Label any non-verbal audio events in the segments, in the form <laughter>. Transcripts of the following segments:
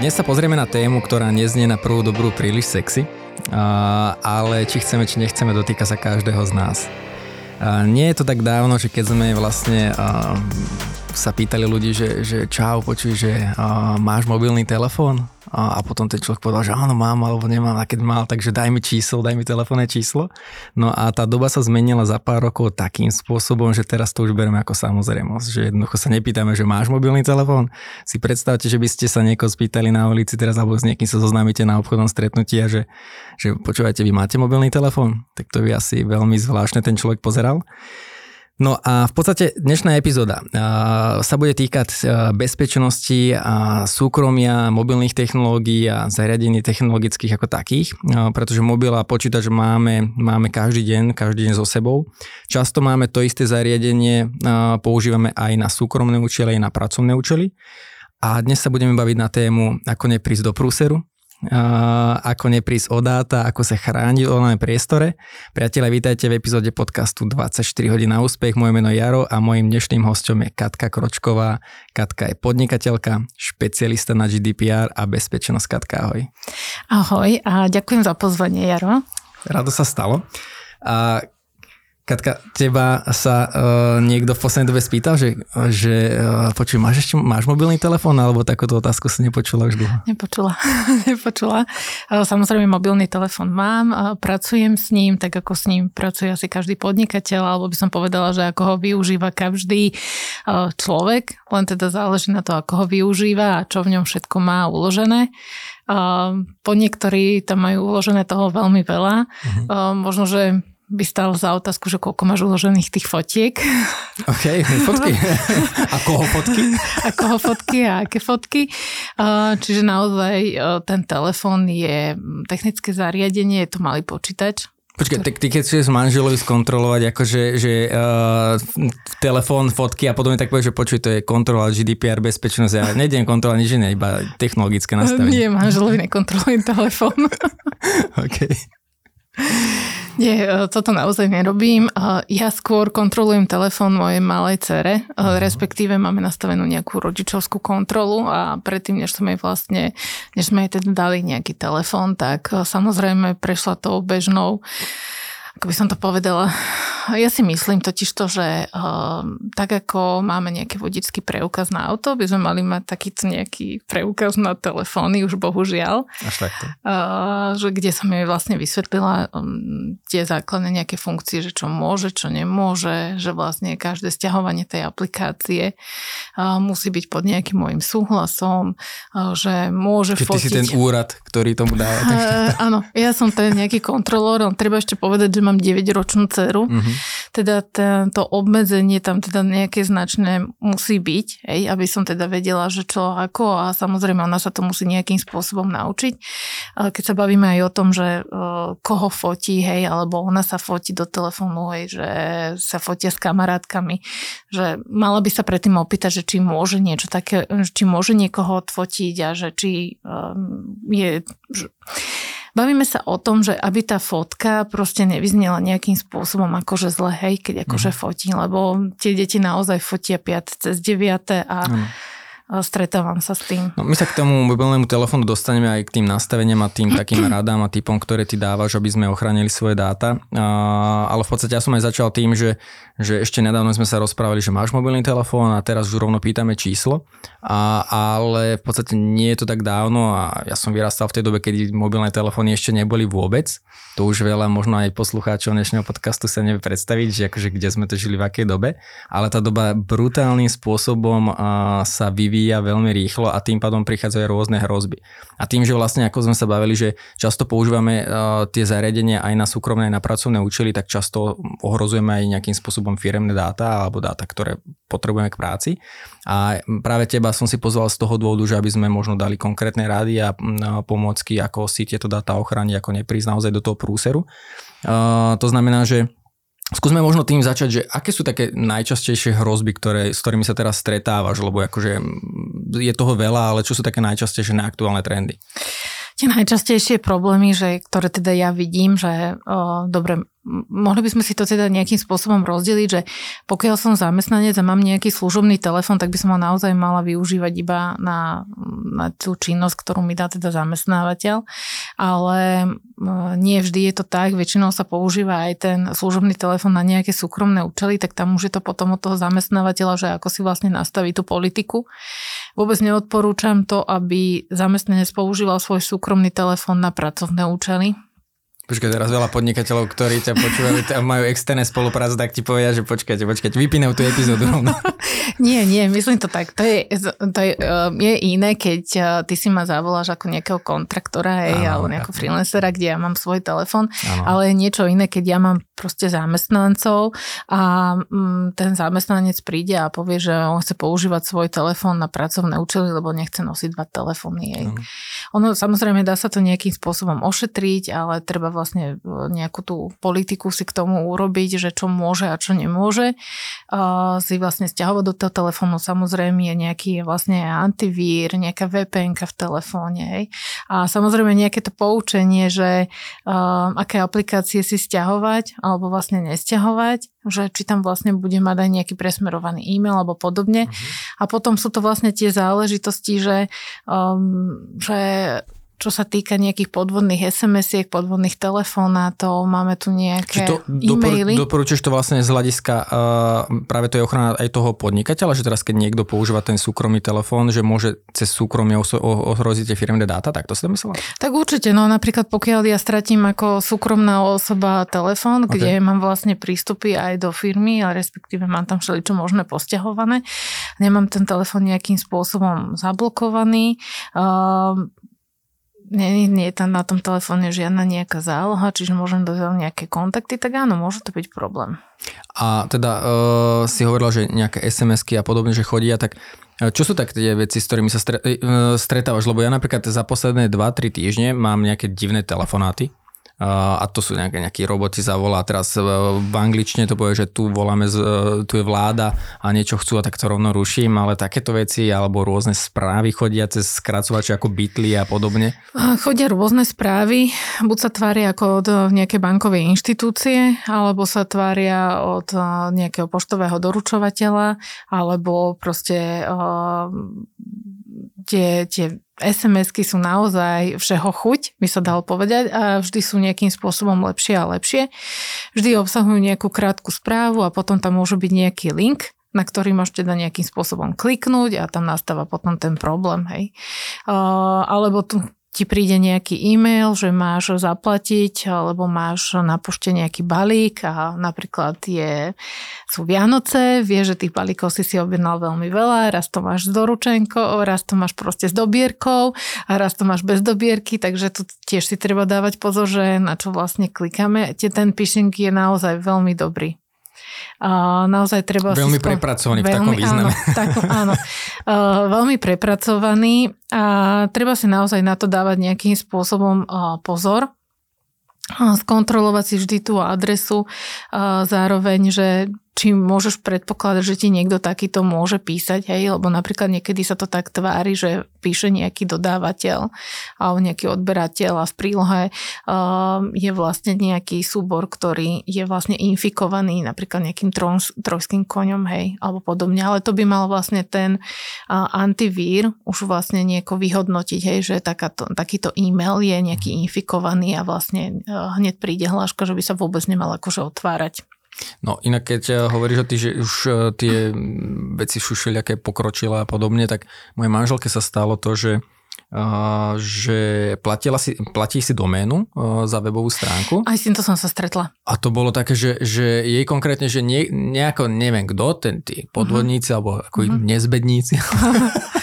Dnes sa pozrieme na tému, ktorá neznie na prvú dobrú príliš sexy, ale či chceme, či nechceme, dotýka sa každého z nás. Nie je to tak dávno, že keď sme vlastne sa pýtali ľudí, že, že čau, počuj, že máš mobilný telefón? a, a potom ten človek povedal, že áno, mám alebo nemám a keď mal, takže daj mi číslo, daj mi telefónne číslo. No a tá doba sa zmenila za pár rokov takým spôsobom, že teraz to už bereme ako samozrejmosť, že jednoducho sa nepýtame, že máš mobilný telefón. Si predstavte, že by ste sa niekoho spýtali na ulici teraz alebo s niekým sa zoznámite na obchodnom stretnutí a že, že počúvajte, vy máte mobilný telefón? Tak to by asi veľmi zvláštne ten človek pozeral. No a v podstate dnešná epizóda sa bude týkať bezpečnosti a súkromia, mobilných technológií a zariadení technologických ako takých, pretože mobil a počítač máme, máme každý deň, každý deň so sebou. Často máme to isté zariadenie, používame aj na súkromné účely, aj na pracovné účely. A dnes sa budeme baviť na tému, ako neprísť do prúseru, ako neprísť o dáta, ako sa chrániť v online priestore. Priatelia, vítajte v epizóde podcastu 24 hodín na úspech. Moje meno je Jaro a mojim dnešným hostom je Katka Kročková. Katka je podnikateľka, špecialista na GDPR a bezpečnosť. Katka, ahoj. Ahoj a ďakujem za pozvanie, Jaro. Rado sa stalo. A Katka, teba sa uh, niekto v poslednej dobe spýtal, že, že uh, počuj, máš ešte máš mobilný telefón, alebo takúto otázku si nepočula už dlho? Nepočula, <laughs> nepočula. Uh, samozrejme, mobilný telefón mám, pracujem s ním, tak ako s ním pracuje asi každý podnikateľ, alebo by som povedala, že ako ho využíva každý človek, len teda záleží na to, ako ho využíva a čo v ňom všetko má uložené. Po niektorí tam majú uložené toho veľmi veľa. Uh, možno, že by stalo za otázku, že koľko máš uložených tých fotiek. OK, fotky. <laughs> A koho fotky? A koho fotky a aké fotky. Čiže naozaj e, ten telefón je technické zariadenie, je to malý počítač. Počkaj, tak ty keď chceš manželovi skontrolovať akože že, uh, telefón, fotky a potom tak povieš, že počuj, to je kontrola GDPR, bezpečnosť. Ja nejdem kontrolovať nič iné, iba technologické nastavenie. Nie, manželovi nekontrolujem telefón. <laughs> OK. <laughs> Nie, e, toto naozaj nerobím. E, ja skôr kontrolujem telefón mojej malej cere, uh-huh. respektíve máme nastavenú nejakú rodičovskú kontrolu a predtým, než sme jej vlastne, než sme jej teda dali nejaký telefón, tak samozrejme prešla tou bežnou ako by som to povedala, ja si myslím totiž to, že uh, tak ako máme nejaký vodický preukaz na auto, by sme mali mať takýto nejaký preukaz na telefóny, už bohužiaľ. Až takto. Uh, že kde som jej vlastne vysvetlila um, tie základné nejaké funkcie, že čo môže, čo nemôže, že vlastne každé stiahovanie tej aplikácie uh, musí byť pod nejakým môjim súhlasom, uh, že môže Čiže fotiť. ty si ten úrad, ktorý tomu dáva. Uh, áno, ja som ten nejaký kontrolór, ale treba ešte povedať, že mám 9-ročnú dceru, mm-hmm. teda to obmedzenie tam teda nejaké značné musí byť, hej, aby som teda vedela, že čo ako a samozrejme ona sa to musí nejakým spôsobom naučiť. Keď sa bavíme aj o tom, že koho fotí, hej, alebo ona sa fotí do telefónu, hej, že sa fotia s kamarátkami, že mala by sa predtým opýtať, že či môže niečo také, či môže niekoho odfotiť a že či um, je... Že, Bavíme sa o tom, že aby tá fotka proste nevyznela nejakým spôsobom akože zle, hej, keď akože mm. fotí, lebo tie deti naozaj fotia 5 cez 9 a mm stretávam sa s tým. No, my sa k tomu mobilnému telefónu dostaneme aj k tým nastaveniam a tým <clears throat> takým radám a typom, ktoré ty dávaš, aby sme ochránili svoje dáta. A, ale v podstate ja som aj začal tým, že, že ešte nedávno sme sa rozprávali, že máš mobilný telefón a teraz už rovno pýtame číslo. A, ale v podstate nie je to tak dávno a ja som vyrastal v tej dobe, keď mobilné telefóny ešte neboli vôbec. To už veľa možno aj poslucháčov dnešného podcastu sa nevie predstaviť, že akože kde sme to žili v akej dobe. Ale tá doba brutálnym spôsobom sa vyvíja vyvíja veľmi rýchlo a tým pádom prichádzajú rôzne hrozby. A tým, že vlastne ako sme sa bavili, že často používame uh, tie zariadenia aj na súkromné, aj na pracovné účely, tak často ohrozujeme aj nejakým spôsobom firemné dáta alebo dáta, ktoré potrebujeme k práci. A práve teba som si pozval z toho dôvodu, že aby sme možno dali konkrétne rady a pomôcky, ako si tieto dáta ochrániť, ako neprísť naozaj do toho prúseru. Uh, to znamená, že Skúsme možno tým začať, že aké sú také najčastejšie hrozby, ktoré, s ktorými sa teraz stretávaš, lebo akože je toho veľa, ale čo sú také najčastejšie neaktuálne trendy? Tie najčastejšie problémy, že, ktoré teda ja vidím, že o, dobre, mohli by sme si to teda nejakým spôsobom rozdeliť, že pokiaľ som zamestnanec a mám nejaký služobný telefon, tak by som ho naozaj mala využívať iba na, na tú činnosť, ktorú mi dá teda zamestnávateľ. Ale nie vždy je to tak, väčšinou sa používa aj ten služobný telefon na nejaké súkromné účely, tak tam už je to potom od toho zamestnávateľa, že ako si vlastne nastaví tú politiku. Vôbec neodporúčam to, aby zamestnanec používal svoj súkromný telefon na pracovné účely, Počkaj, teraz veľa podnikateľov, ktorí ťa počúvajú, majú externé spolupráce, tak ti povedia, že počkajte, počkajte, vypínajú tú epizódu rovno. <laughs> nie, nie, myslím to tak. To je, to je, um, je iné, keď uh, ty si ma zavoláš ako nejakého kontraktora, hej, alebo nejakého freelancera, kde ja mám svoj telefon, ale je niečo iné, keď ja mám proste zamestnancov a mm, ten zamestnanec príde a povie, že on chce používať svoj telefón na pracovné účely, lebo nechce nosiť dva telefóny. Hej. Ono samozrejme dá sa to nejakým spôsobom ošetriť, ale treba vlastne e, nejakú tú politiku si k tomu urobiť, že čo môže a čo nemôže. Uh, si vlastne stiahovať do toho telefónu samozrejme je nejaký vlastne antivír, nejaká VPN v telefóne. Hej. A samozrejme nejaké to poučenie, že uh, aké aplikácie si stiahovať alebo vlastne nesťahovať, že či tam vlastne bude mať aj nejaký presmerovaný e-mail alebo podobne. Uh-huh. A potom sú to vlastne tie záležitosti, že, um, že čo sa týka nejakých podvodných SMS-iek, podvodných telefonátov, máme tu nejaké to e-maily. Doporučuješ to vlastne z hľadiska uh, práve to je ochrana aj toho podnikateľa, že teraz keď niekto používa ten súkromný telefón, že môže cez súkromie ohroziť tie firmné dáta, tak to si to myslela? Tak určite, no napríklad pokiaľ ja stratím ako súkromná osoba telefón, okay. kde mám vlastne prístupy aj do firmy, a respektíve mám tam všeličo možné posťahované, nemám ten telefón nejakým spôsobom zablokovaný, uh, nie, nie je tam na tom telefóne žiadna nejaká záloha, čiže môžem dozvať nejaké kontakty, tak áno, môže to byť problém. A teda uh, si hovorila, že nejaké SMS-ky a podobne, že chodia, tak e, čo sú tak tie veci, s ktorými sa e, stretávaš? Lebo ja napríklad za posledné 2-3 týždne mám nejaké divné telefonáty a to sú nejaké, nejakí roboti zavolá. Teraz v angličtine to povie, že tu voláme, z, tu je vláda a niečo chcú a tak to rovno ruším, ale takéto veci alebo rôzne správy chodia cez skracovače ako bytly a podobne? Chodia rôzne správy, buď sa tvária ako od nejakej bankovej inštitúcie, alebo sa tvária od nejakého poštového doručovateľa, alebo proste tie, tie SMS-ky sú naozaj všeho chuť, by sa dalo povedať, a vždy sú nejakým spôsobom lepšie a lepšie. Vždy obsahujú nejakú krátku správu a potom tam môže byť nejaký link, na ktorý môžete teda nejakým spôsobom kliknúť a tam nastáva potom ten problém, hej. Uh, alebo tu ti príde nejaký e-mail, že máš zaplatiť alebo máš na pošte nejaký balík a napríklad je, sú Vianoce, vieš, že tých balíkov si si objednal veľmi veľa, raz to máš s doručenkou, raz to máš proste s dobierkou a raz to máš bez dobierky, takže tu tiež si treba dávať pozor, že na čo vlastne klikáme. Ten phishing je naozaj veľmi dobrý. Naozaj treba veľmi si... prepracovaný veľmi, v takom význame. <laughs> Áno, tak, áno. Uh, veľmi prepracovaný a treba si naozaj na to dávať nejakým spôsobom uh, pozor skontrolovať si vždy tú adresu, zároveň, že či môžeš predpokladať, že ti niekto takýto môže písať, hej, lebo napríklad niekedy sa to tak tvári, že píše nejaký dodávateľ alebo nejaký odberateľ a v prílohe uh, je vlastne nejaký súbor, ktorý je vlastne infikovaný napríklad nejakým trons, trojským koňom, hej, alebo podobne, ale to by mal vlastne ten uh, antivír už vlastne nieko vyhodnotiť, hej, že takáto, takýto e-mail je nejaký infikovaný a vlastne uh, hneď príde hláška, že by sa vôbec nemal akože otvárať. No inak keď eh, hovoríš o tých, že už eh, tie veci sú všelijaké pokročila a podobne, tak mojej manželke sa stalo to, že Uh, že platila si, platí si doménu uh, za webovú stránku. Aj s týmto som sa stretla. A to bolo také, že, že jej konkrétne, že nie, nejako, neviem kto, ten, tí podvodníci, uh-huh. alebo ako uh-huh. nezbedníci. <laughs>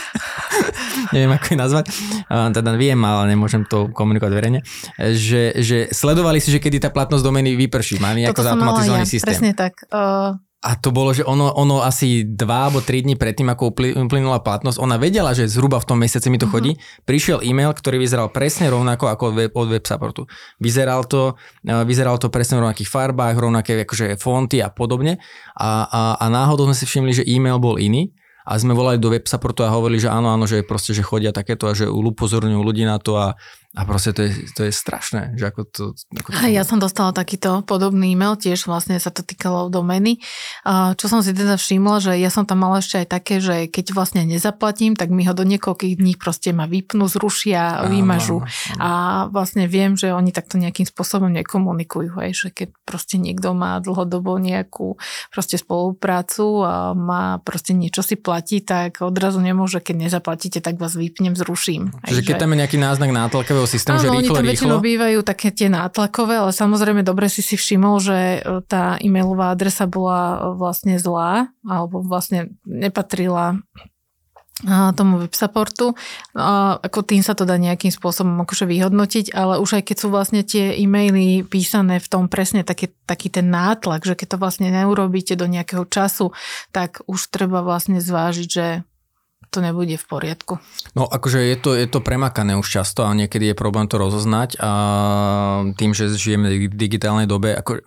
<laughs> neviem ako ich nazvať, teda viem, ale nemôžem to komunikovať verejne, že, že sledovali si, že kedy tá platnosť domény vyprší. Má nejaký zautomatizovaný ja, systém. Presne tak. Uh... A to bolo, že ono, ono asi dva alebo tri dní predtým, ako uplynula platnosť, ona vedela, že zhruba v tom mesiaci mi to chodí. Prišiel e-mail, ktorý vyzeral presne rovnako ako od web, od web supportu. Vyzeral to, vyzeral to presne v rovnakých farbách, rovnaké akože fonty a podobne. A, a, a náhodou sme si všimli, že e-mail bol iný a sme volali do web supportu a hovorili, že áno, áno, že proste, že chodia takéto a že upozorňujú ľudí na to a A proste to je, to je strašné, že ako to... Ako to... Ja som dostala takýto podobný e-mail, tiež vlastne sa to týkalo domény. Čo som si teda všimla, že ja som tam mala ešte aj také, že keď vlastne nezaplatím, tak mi ho do niekoľkých dní proste ma vypnú, zrušia, vymažu. A vlastne viem, že oni takto nejakým spôsobom nekomunikujú, hej, že keď proste niekto má dlhodobo nejakú proste spoluprácu a má proste niečo si platí, tak odrazu nemôže, keď nezaplatíte, tak vás vypnem, zruším. Čiže keď tam je nejaký náznak nátlakového systému, že rýchlo, oni tam rýchlo. väčšinou bývajú také tie nátlakové, ale samozrejme dobre si si všimol, že e, tá e-mailová adresa bola e, vlastne zlá, alebo vlastne nepatrila e, tomu websupportu. Ako tým sa to dá nejakým spôsobom akože vyhodnotiť, ale už aj keď sú vlastne tie e-maily písané v tom presne taký, taký ten nátlak, že keď to vlastne neurobíte do nejakého času, tak už treba vlastne zvážiť, že to nebude v poriadku. No akože je to, je to premakané už často a niekedy je problém to rozoznať a tým, že žijeme v digitálnej dobe, ako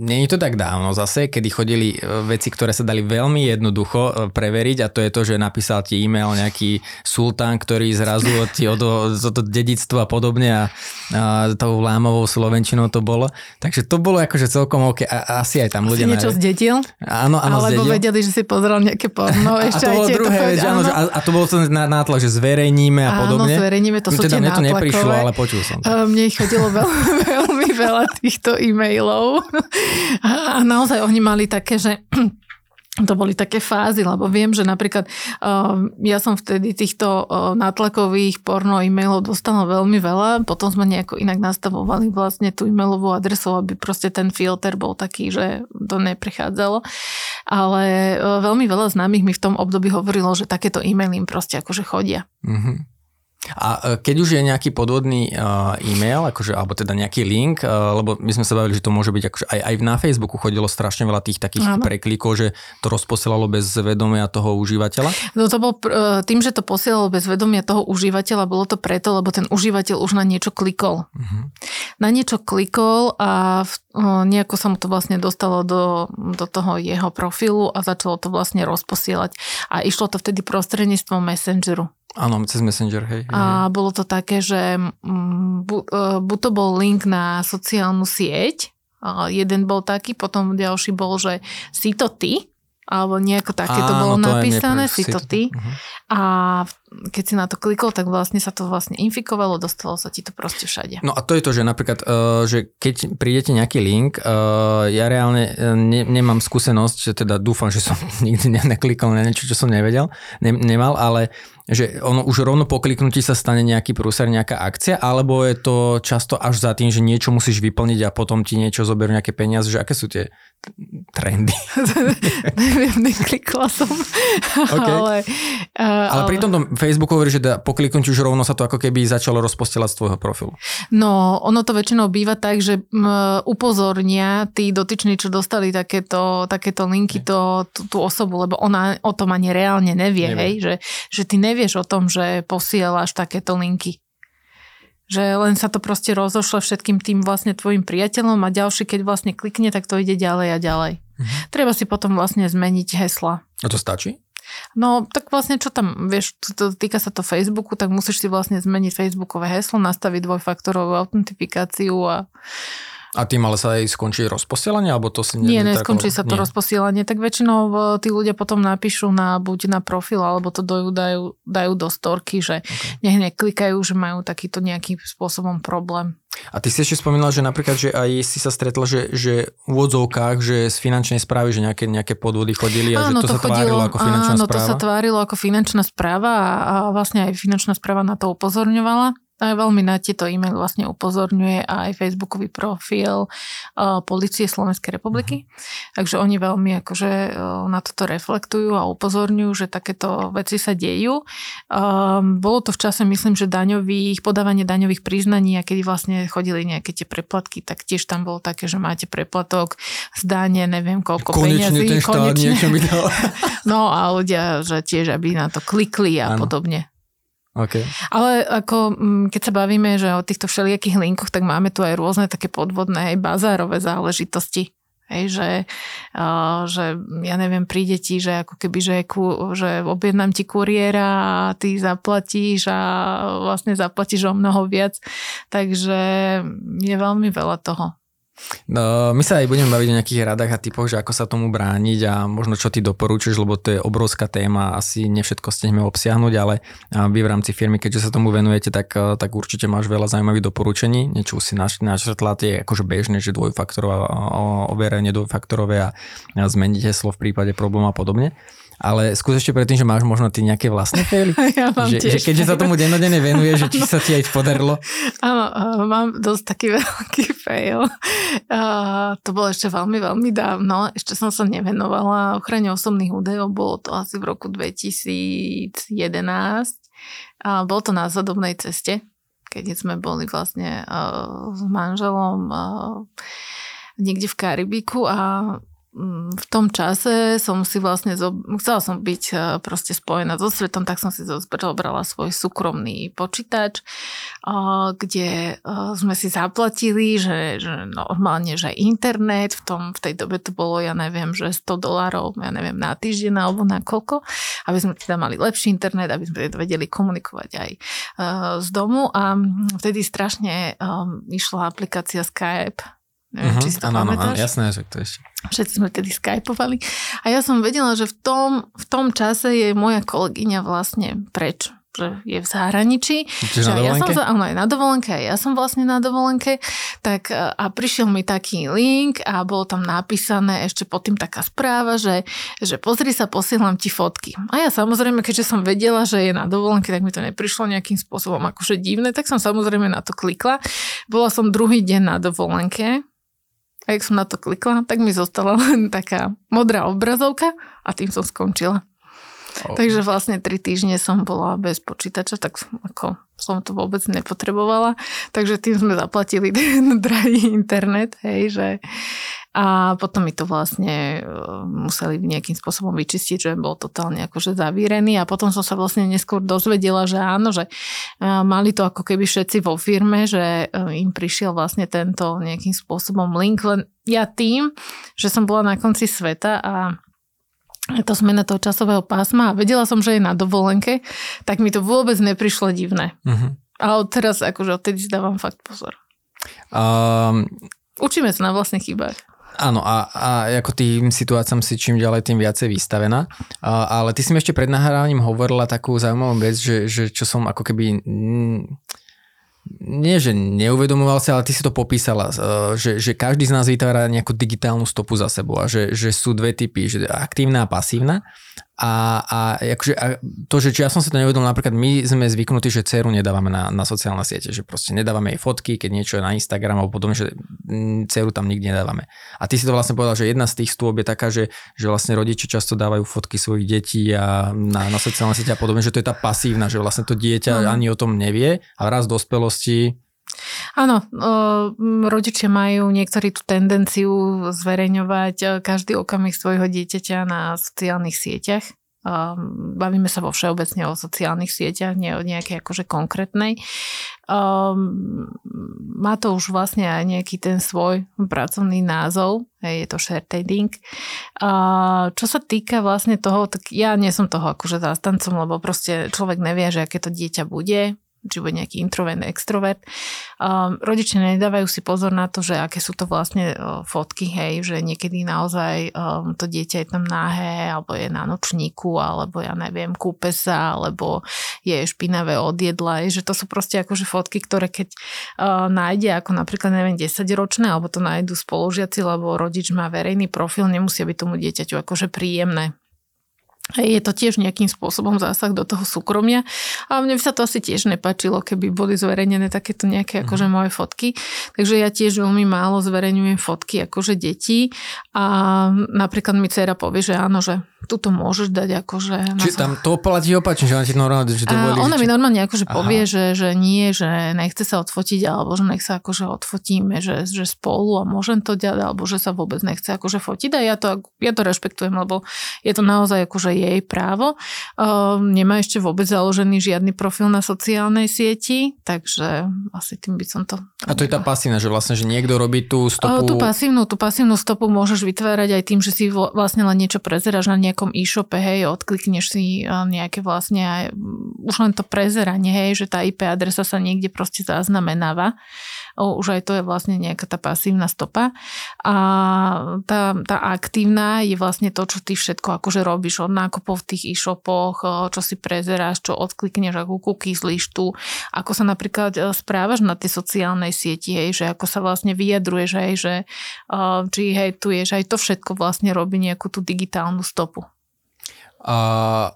nie je to tak dávno zase, kedy chodili e, veci, ktoré sa dali veľmi jednoducho e, preveriť a to je to, že napísal ti e-mail nejaký sultán, ktorý zrazu od ti od, od, od dedictva a podobne a, a tou lámovou slovenčinou to bolo. Takže to bolo akože celkom OK a asi aj tam ľudia... Si niečo zdedil? Áno, áno, Alebo zdedil. vedeli, že si pozrel nejaké porno. Ešte a to bolo druhé, vec, áno, a, a to bolo to nátlak, že zverejníme a podobne. Áno, zverejníme, to sú teda tie mne to neprišlo, ale počul som. To. Mne ich chodilo veľmi, <laughs> veľmi veľa týchto e-mailov. <laughs> A naozaj oni mali také, že <clears throat> to boli také fázy, lebo viem, že napríklad uh, ja som vtedy týchto uh, nátlakových porno e-mailov dostala veľmi veľa, potom sme nejako inak nastavovali vlastne tú e-mailovú adresu, aby proste ten filter bol taký, že to neprichádzalo. Ale uh, veľmi veľa známych mi v tom období hovorilo, že takéto e-maily im proste akože chodia. Mm-hmm. A e, keď už je nejaký podvodný uh, e-mail, akože, alebo teda nejaký link, uh, lebo my sme sa bavili, že to môže byť, akože aj, aj na Facebooku chodilo strašne veľa tých takých Áno. preklikov, že to rozposielalo bez vedomia toho užívateľa? No to bol tým, že to posielalo bez vedomia toho užívateľa, bolo to preto, lebo ten užívateľ už na niečo klikol. Uh-huh. Na niečo klikol a v, nejako sa mu to vlastne dostalo do, do toho jeho profilu a začalo to vlastne rozposielať. A išlo to vtedy prostredníctvom Messengeru. Áno, cez Messenger, hej. A bolo to také, že mm, bu, e, buď to bol link na sociálnu sieť, jeden bol taký, potom ďalší bol, že si to ty, alebo nejako také to bolo to napísané, si to ty. Uh-huh. A keď si na to klikol, tak vlastne sa to vlastne infikovalo, dostalo sa ti to proste všade. No a to je to, že napríklad, uh, že keď prídete nejaký link, uh, ja reálne ne, nemám skúsenosť, že teda dúfam, že som <laughs> nikdy neklikol na niečo, čo som nevedel, ne, nemal, ale že ono už rovno po kliknutí sa stane nejaký prúser, nejaká akcia, alebo je to často až za tým, že niečo musíš vyplniť a potom ti niečo zoberú nejaké peniaze, že aké sú tie trendy? Neviem, <laughs> neklikla som. <laughs> Okay. Ale, uh, ale pri tomto Facebooku hovorí, že po kliknutí už rovno sa to ako keby začalo rozpostielať z tvojho profilu. No, ono to väčšinou býva tak, že upozornia tí dotyční, čo dostali takéto, takéto linky, to, tú, tú osobu, lebo ona o tom ani reálne nevie, nevie. hej, že, že ty nevie nevieš o tom, že posielaš takéto linky. Že len sa to proste rozošle všetkým tým vlastne tvojim priateľom a ďalší, keď vlastne klikne, tak to ide ďalej a ďalej. Mhm. Treba si potom vlastne zmeniť hesla. A to stačí? No, tak vlastne čo tam, vieš, to, týka sa to Facebooku, tak musíš si vlastne zmeniť Facebookové heslo, nastaviť dvojfaktorovú autentifikáciu a a tým ale sa aj skončí rozposielanie, alebo to si nie... Nie, neskončí sa to nie. rozposielanie, tak väčšinou e, tí ľudia potom napíšu na, buď na profil, alebo to dojú, dajú, dajú do storky, že okay. nech neklikajú, že majú takýto nejakým spôsobom problém. A ty si ešte spomínala, že napríklad, že aj si sa stretla, že, že v odzovkách, že z finančnej správy, že nejaké, nejaké podvody chodili a áno, že to, to sa chodilo, tvárilo ako finančná áno, správa. Áno, to sa tvárilo ako finančná správa a, a vlastne aj finančná správa na to upozorňovala. A veľmi na tieto e-mail vlastne upozorňuje aj facebookový profil uh, Policie Slovenskej republiky. Uh-huh. Takže oni veľmi akože uh, na toto reflektujú a upozorňujú, že takéto veci sa dejú. Um, bolo to v čase, myslím, že daňových, podávanie daňových priznaní a kedy vlastne chodili nejaké tie preplatky, tak tiež tam bolo také, že máte preplatok z dane, neviem koľko konečne peniazí. Ten štát konečne. niečo mi dal. <laughs> no a ľudia, že tiež, aby na to klikli a ano. podobne. Okay. Ale ako, mm, keď sa bavíme, že o týchto všelijakých linkoch, tak máme tu aj rôzne také podvodné, aj bazárové záležitosti. Hej, že, že ja neviem, príde ti, že ako keby, že, ku, že objednám ti kuriéra a ty zaplatíš a vlastne zaplatíš o mnoho viac. Takže je veľmi veľa toho. No, my sa aj budeme baviť o nejakých radách a typoch, že ako sa tomu brániť a možno čo ty doporučuješ, lebo to je obrovská téma, asi ne všetko stihneme obsiahnuť, ale vy v rámci firmy, keďže sa tomu venujete, tak, tak určite máš veľa zaujímavých doporučení. Niečo si našrtla, tie akože bežné, že dvojfaktorové, overenie dvojfaktorové a zmeniť heslo v prípade problému a podobne. Ale skús ešte predtým, že máš možno ty nejaké vlastné faily? <laughs> Ja mám že, tiež. že keďže sa tomu dennodenne venuje, že či sa ti aj podarilo? <laughs> Áno, mám dosť taký <laughs> veľký fail. Uh, to bolo ešte veľmi, veľmi dávno. Ešte som sa nevenovala ochrane osobných údajov. Bolo to asi v roku 2011. A bolo to na zadobnej ceste, keď sme boli vlastne uh, s manželom uh, niekde v Karibiku a v tom čase som si vlastne, chcela som byť e, proste spojená so svetom, tak som si zobrala svoj súkromný počítač, kde e, sme si zaplatili, že, že normálne, že internet, v, tom, v tej dobe to bolo, ja neviem, že 100 dolárov, ja neviem, na týždeň alebo na koľko, aby sme teda mali lepší internet, aby sme teda vedeli komunikovať aj z domu. A vtedy strašne išla aplikácia Skype, Neviem, uh-huh, či si to áno? Áno, jasné, že to ešte. Všetci sme tedy skypovali. A ja som vedela, že v tom, v tom čase je moja kolegyňa vlastne preč že je v zahraničí. Čiže na ja som áno, aj na dovolenke, ja som vlastne na dovolenke, tak a prišiel mi taký link a bolo tam napísané ešte pod tým taká správa, že, že pozri sa, posielam ti fotky. A ja samozrejme, keďže som vedela, že je na dovolenke, tak mi to neprišlo nejakým spôsobom akože divné, tak som samozrejme na to klikla. Bola som druhý deň na dovolenke, a jak som na to klikla, tak mi zostala len taká modrá obrazovka a tým som skončila. Takže vlastne tri týždne som bola bez počítača, tak ako som to vôbec nepotrebovala. Takže tým sme zaplatili ten <laughs> drahý internet, hej, že a potom mi to vlastne e, museli nejakým spôsobom vyčistiť, že bol totálne akože zavírený. A potom som sa vlastne neskôr dozvedela, že áno, že e, mali to ako keby všetci vo firme, že e, im prišiel vlastne tento nejakým spôsobom link, len ja tým, že som bola na konci sveta a to zmena toho časového pásma a vedela som, že je na dovolenke, tak mi to vôbec neprišlo divné. Uh-huh. A teraz akože odtedy dávam fakt pozor. Um, Učíme sa na vlastných chybách. Áno, a, a ako tým situáciám si čím ďalej, tým viacej vystavená. A, ale ty si mi ešte pred nahrávaním hovorila takú zaujímavú vec, že, že čo som ako keby... Mm, nie, že neuvedomoval si, ale ty si to popísala, že, že každý z nás vytvára nejakú digitálnu stopu za sebou a že, že sú dve typy, že aktívna a pasívna. A, a, akože, a to, že či ja som si to nevedol, napríklad my sme zvyknutí, že dceru nedávame na, na sociálne siete, že proste nedávame jej fotky, keď niečo je na Instagram alebo potom, že dceru tam nikdy nedávame. A ty si to vlastne povedal, že jedna z tých stôb je taká, že, že vlastne rodiči často dávajú fotky svojich detí a na, na sociálne siete a podobne, že to je tá pasívna, že vlastne to dieťa mm. ani o tom nevie a raz dospelosti Áno, rodičia majú niektorí tú tendenciu zverejňovať e, každý okamih svojho dieťaťa na sociálnych sieťach. Bavíme sa vo všeobecne o sociálnych sieťach, nie o nejakej akože konkrétnej. Má to už vlastne aj nejaký ten svoj pracovný názov, je to share trading. Čo sa týka vlastne toho, tak ja nie som toho akože zástancom, lebo proste človek nevie, že aké to dieťa bude, či bude nejaký introvert, extrovert. Um, rodičia nedávajú si pozor na to, že aké sú to vlastne uh, fotky, hej, že niekedy naozaj um, to dieťa je tam nahé, alebo je na nočníku, alebo ja neviem, kúpe sa, alebo je špinavé od jedla, že to sú proste akože fotky, ktoré keď uh, nájde ako napríklad, neviem, 10 ročné, alebo to nájdu spolužiaci, lebo rodič má verejný profil, nemusia byť tomu dieťaťu akože príjemné. Je to tiež nejakým spôsobom zásah do toho súkromia a mne by sa to asi tiež nepačilo, keby boli zverejnené takéto nejaké akože mhm. moje fotky. Takže ja tiež veľmi málo zverejňujem fotky akože detí a napríklad mi dcera povie, že áno, že tuto môžeš dať akože... Čiže tam to platí opačne, že ona ti normálne, že to a ona že... mi normálne akože Aha. povie, že, že nie, že nechce sa odfotiť, alebo že nech sa akože odfotíme, že, že spolu a môžem to ďať, alebo že sa vôbec nechce akože fotiť a ja to, ja to rešpektujem, lebo je to naozaj akože jej právo. Um, nemá ešte vôbec založený žiadny profil na sociálnej sieti, takže asi tým by som to... A to je tá pasívna, že vlastne, že niekto robí tú stopu... Tú pasívnu, tú pasívnu stopu môžeš vytvárať aj tým, že si vlastne len niečo prezeráš na nejak nejakom e-shope, hej, odklikneš si nejaké vlastne aj, už len to prezeranie, hej, že tá IP adresa sa niekde proste zaznamenáva. Už aj to je vlastne nejaká tá pasívna stopa. A tá, tá aktívna je vlastne to, čo ty všetko akože robíš od nákupov v tých e-shopoch, čo si prezeráš, čo odklikneš ako cookies lištu, ako sa napríklad e, správaš na tej sociálnej sieti, hej, že ako sa vlastne vyjadruješ, hej, že či hejtuješ, aj to všetko vlastne robí nejakú tú digitálnu stopu. Uh,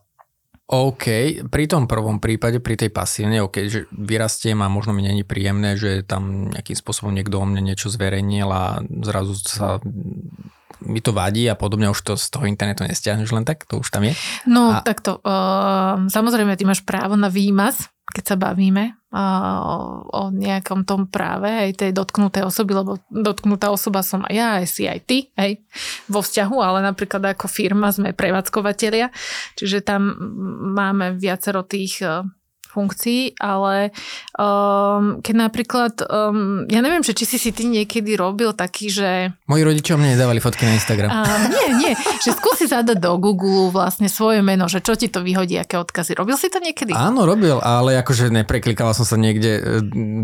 OK, pri tom prvom prípade, pri tej pasívnej, OK, že vyrastiem a možno mi není príjemné, že tam nejakým spôsobom niekto o mne niečo zverejnil a zrazu sa mi to vadí a podobne, už to z toho internetu nestiahneš len tak, to už tam je. No a... takto, uh, samozrejme ty máš právo na výmaz, keď sa bavíme o, o nejakom tom práve aj tej dotknutej osoby, lebo dotknutá osoba som aj ja, aj si aj ty, hej, vo vzťahu, ale napríklad ako firma sme prevádzkovateľia, čiže tam máme viacero tých funkcií, ale um, keď napríklad, um, ja neviem, že či si si ty niekedy robil taký, že... Moji rodičia mne nedávali fotky na Instagram. Uh, nie, nie, že skúsi zadať do Google vlastne svoje meno, že čo ti to vyhodí, aké odkazy. Robil si to niekedy? Áno, robil, ale akože nepreklikala som sa niekde, e,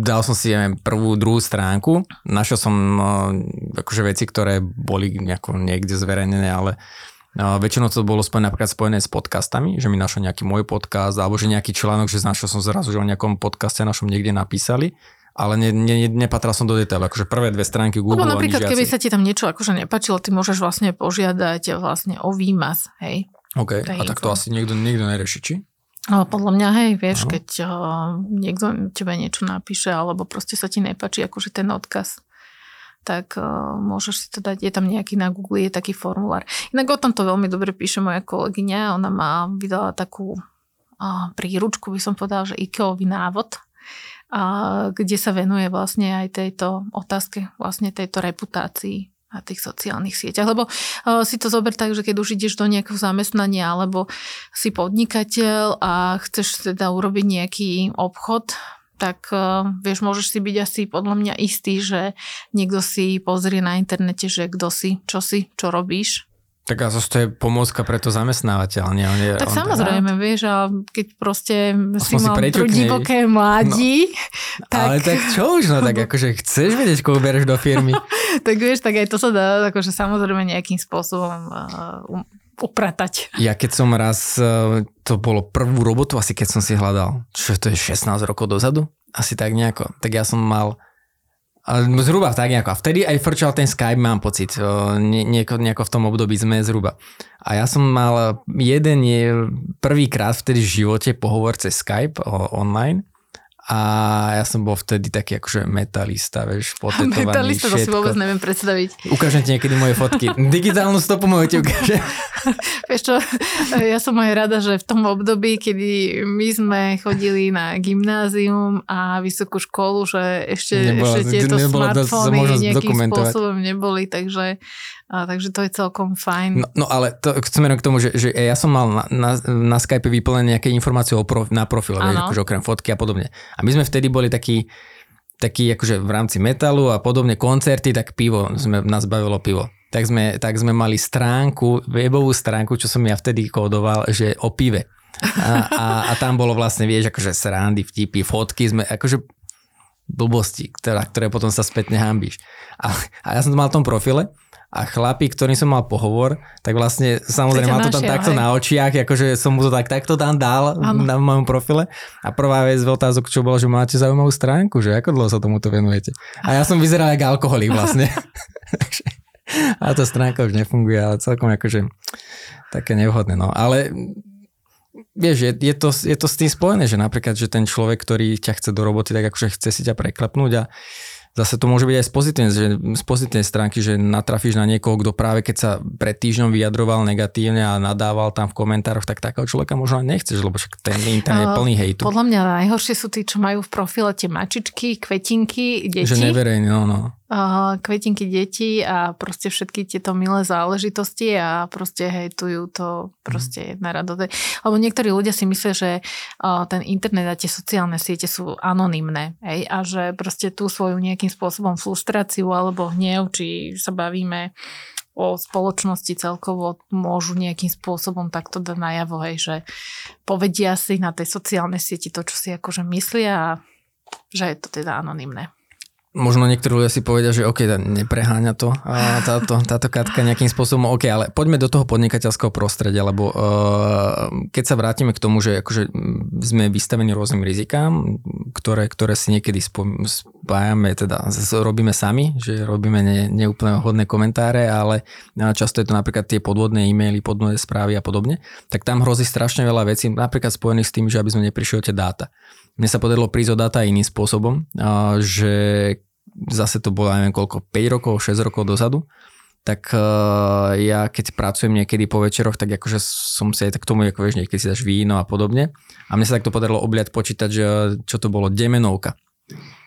dal som si ja prvú, druhú stránku, našiel som uh, akože veci, ktoré boli nejako niekde zverejnené, ale väčšinou to bolo spojené, napríklad spojené s podcastami, že mi našiel nejaký môj podcast, alebo že nejaký článok, že našiel som zrazu, že o nejakom podcaste našom niekde napísali ale ne, ne, nepatral som do detailu, akože prvé dve stránky Google. Lebo napríklad, keby sa ti tam niečo akože nepačilo, ty môžeš vlastne požiadať vlastne o výmaz, hej. OK, a tak to asi niekto, niekto nerieši, či? Ale podľa mňa, hej, vieš, ano. keď uh, niekto tebe niečo napíše, alebo proste sa ti nepačí akože ten odkaz, tak uh, môžeš si to dať, je tam nejaký na Google, je taký formulár. Inak o tomto veľmi dobre píše moja kolegyňa, ona má vydala takú uh, príručku, by som povedala, že IKEOvý návod, uh, kde sa venuje vlastne aj tejto otázke, vlastne tejto reputácii na tých sociálnych sieťach. Lebo uh, si to zober tak, že keď už ideš do nejakého zamestnania alebo si podnikateľ a chceš teda urobiť nejaký obchod, tak uh, vieš, môžeš si byť asi podľa mňa istý, že niekto si pozrie na internete, že kto si, čo si, čo robíš. Tak a to je pomôcka pre to zamestnávateľ, nie? On je, tak on samozrejme, teda... vieš, a keď proste si mal divoké mladí, no, tak... Ale tak čo už, no tak akože chceš vedieť, koho bereš do firmy. <laughs> tak vieš, tak aj to sa dá akože samozrejme nejakým spôsobom uh, upratať. Ja keď som raz, e, to bolo prvú robotu, asi keď som si hľadal, čo to je 16 rokov dozadu, asi tak nejako, tak ja som mal Zhruba tak nejako. A vtedy aj frčal ten Skype, mám pocit. E, nieko, nejako v tom období sme zhruba. A ja som mal jeden prvýkrát vtedy v živote pohovor cez Skype online a ja som bol vtedy taký akože metalista, vieš, potetovaný Metalista, všetko. to si vôbec neviem predstaviť. Ukážem ti niekedy moje fotky. <laughs> Digitálnu stopu moju ti ukážem. <laughs> vieš čo, ja som aj rada, že v tom období, kedy my sme chodili na gymnázium a vysokú školu, že ešte, Nebola, ešte tieto smartfóny nejakým spôsobom neboli, takže a, takže to je celkom fajn. No, no ale to, chceme k tomu, že, že ja som mal na, na, na Skype vyplnené nejaké informácie o prof, na profil, akože okrem fotky a podobne. A my sme vtedy boli takí, takí akože v rámci metalu a podobne koncerty, tak pivo, sme, nás bavilo pivo. Tak sme, tak sme mali stránku, webovú stránku, čo som ja vtedy kódoval, že o pive. A, a, a tam bolo vlastne, vieš, akože srandy, vtipy, fotky, sme akože blbosti, ktoré, ktoré potom sa spätne hambíš. A, a ja som to mal v tom profile a chlapík, ktorý som mal pohovor, tak vlastne samozrejme mal to tam našiel, takto hej. na očiach, akože som mu to tak takto tam dal ano. na mojom profile a prvá vec z otázok, čo bolo, že máte zaujímavú stránku, že ako dlho sa tomuto venujete. A ja som vyzeral ako alkoholik vlastne. <laughs> a tá stránka už nefunguje, ale celkom akože také nevhodné. No. Ale vieš, je, je, to, je to s tým spojené, že napríklad, že ten človek, ktorý ťa chce do roboty, tak akože chce si ťa preklepnúť a zase to môže byť aj z pozitívnej, že z pozitívnej stránky, že natrafíš na niekoho, kto práve keď sa pred týždňom vyjadroval negatívne a nadával tam v komentároch, tak takého človeka možno aj nechceš, lebo však ten internet je plný hejtu. Podľa mňa najhoršie sú tí, čo majú v profile tie mačičky, kvetinky, deti. Že neverejne, no, no kvetinky detí a proste všetky tieto milé záležitosti a proste hejtujú to proste jedna radosť. Lebo niektorí ľudia si myslia, že ten internet a tie sociálne siete sú anonymné hej? a že proste tú svoju nejakým spôsobom frustráciu alebo hnev, či sa bavíme o spoločnosti celkovo môžu nejakým spôsobom takto dať najavo, hej, že povedia si na tej sociálnej sieti to, čo si akože myslia a že je to teda anonymné. Možno niektorí ľudia si povedia, že OK, nepreháňa to a táto, táto katka nejakým spôsobom, OK, ale poďme do toho podnikateľského prostredia, lebo uh, keď sa vrátime k tomu, že akože sme vystavení rôznym rizikám, ktoré, ktoré si niekedy spájame, teda robíme sami, že robíme ne, neúplne hodné komentáre, ale často je to napríklad tie podvodné e-maily, podvodné správy a podobne, tak tam hrozí strašne veľa vecí, napríklad spojených s tým, že aby sme neprišli o tie dáta. Mne sa podarilo prísť o dáta iným spôsobom, že zase to bolo neviem koľko, 5 rokov, 6 rokov dozadu, tak ja keď pracujem niekedy po večeroch, tak akože som si aj tak tomu, ako vieš, niekedy si dáš víno a podobne. A mne sa takto podarilo obliať počítať, že čo to bolo, demenovka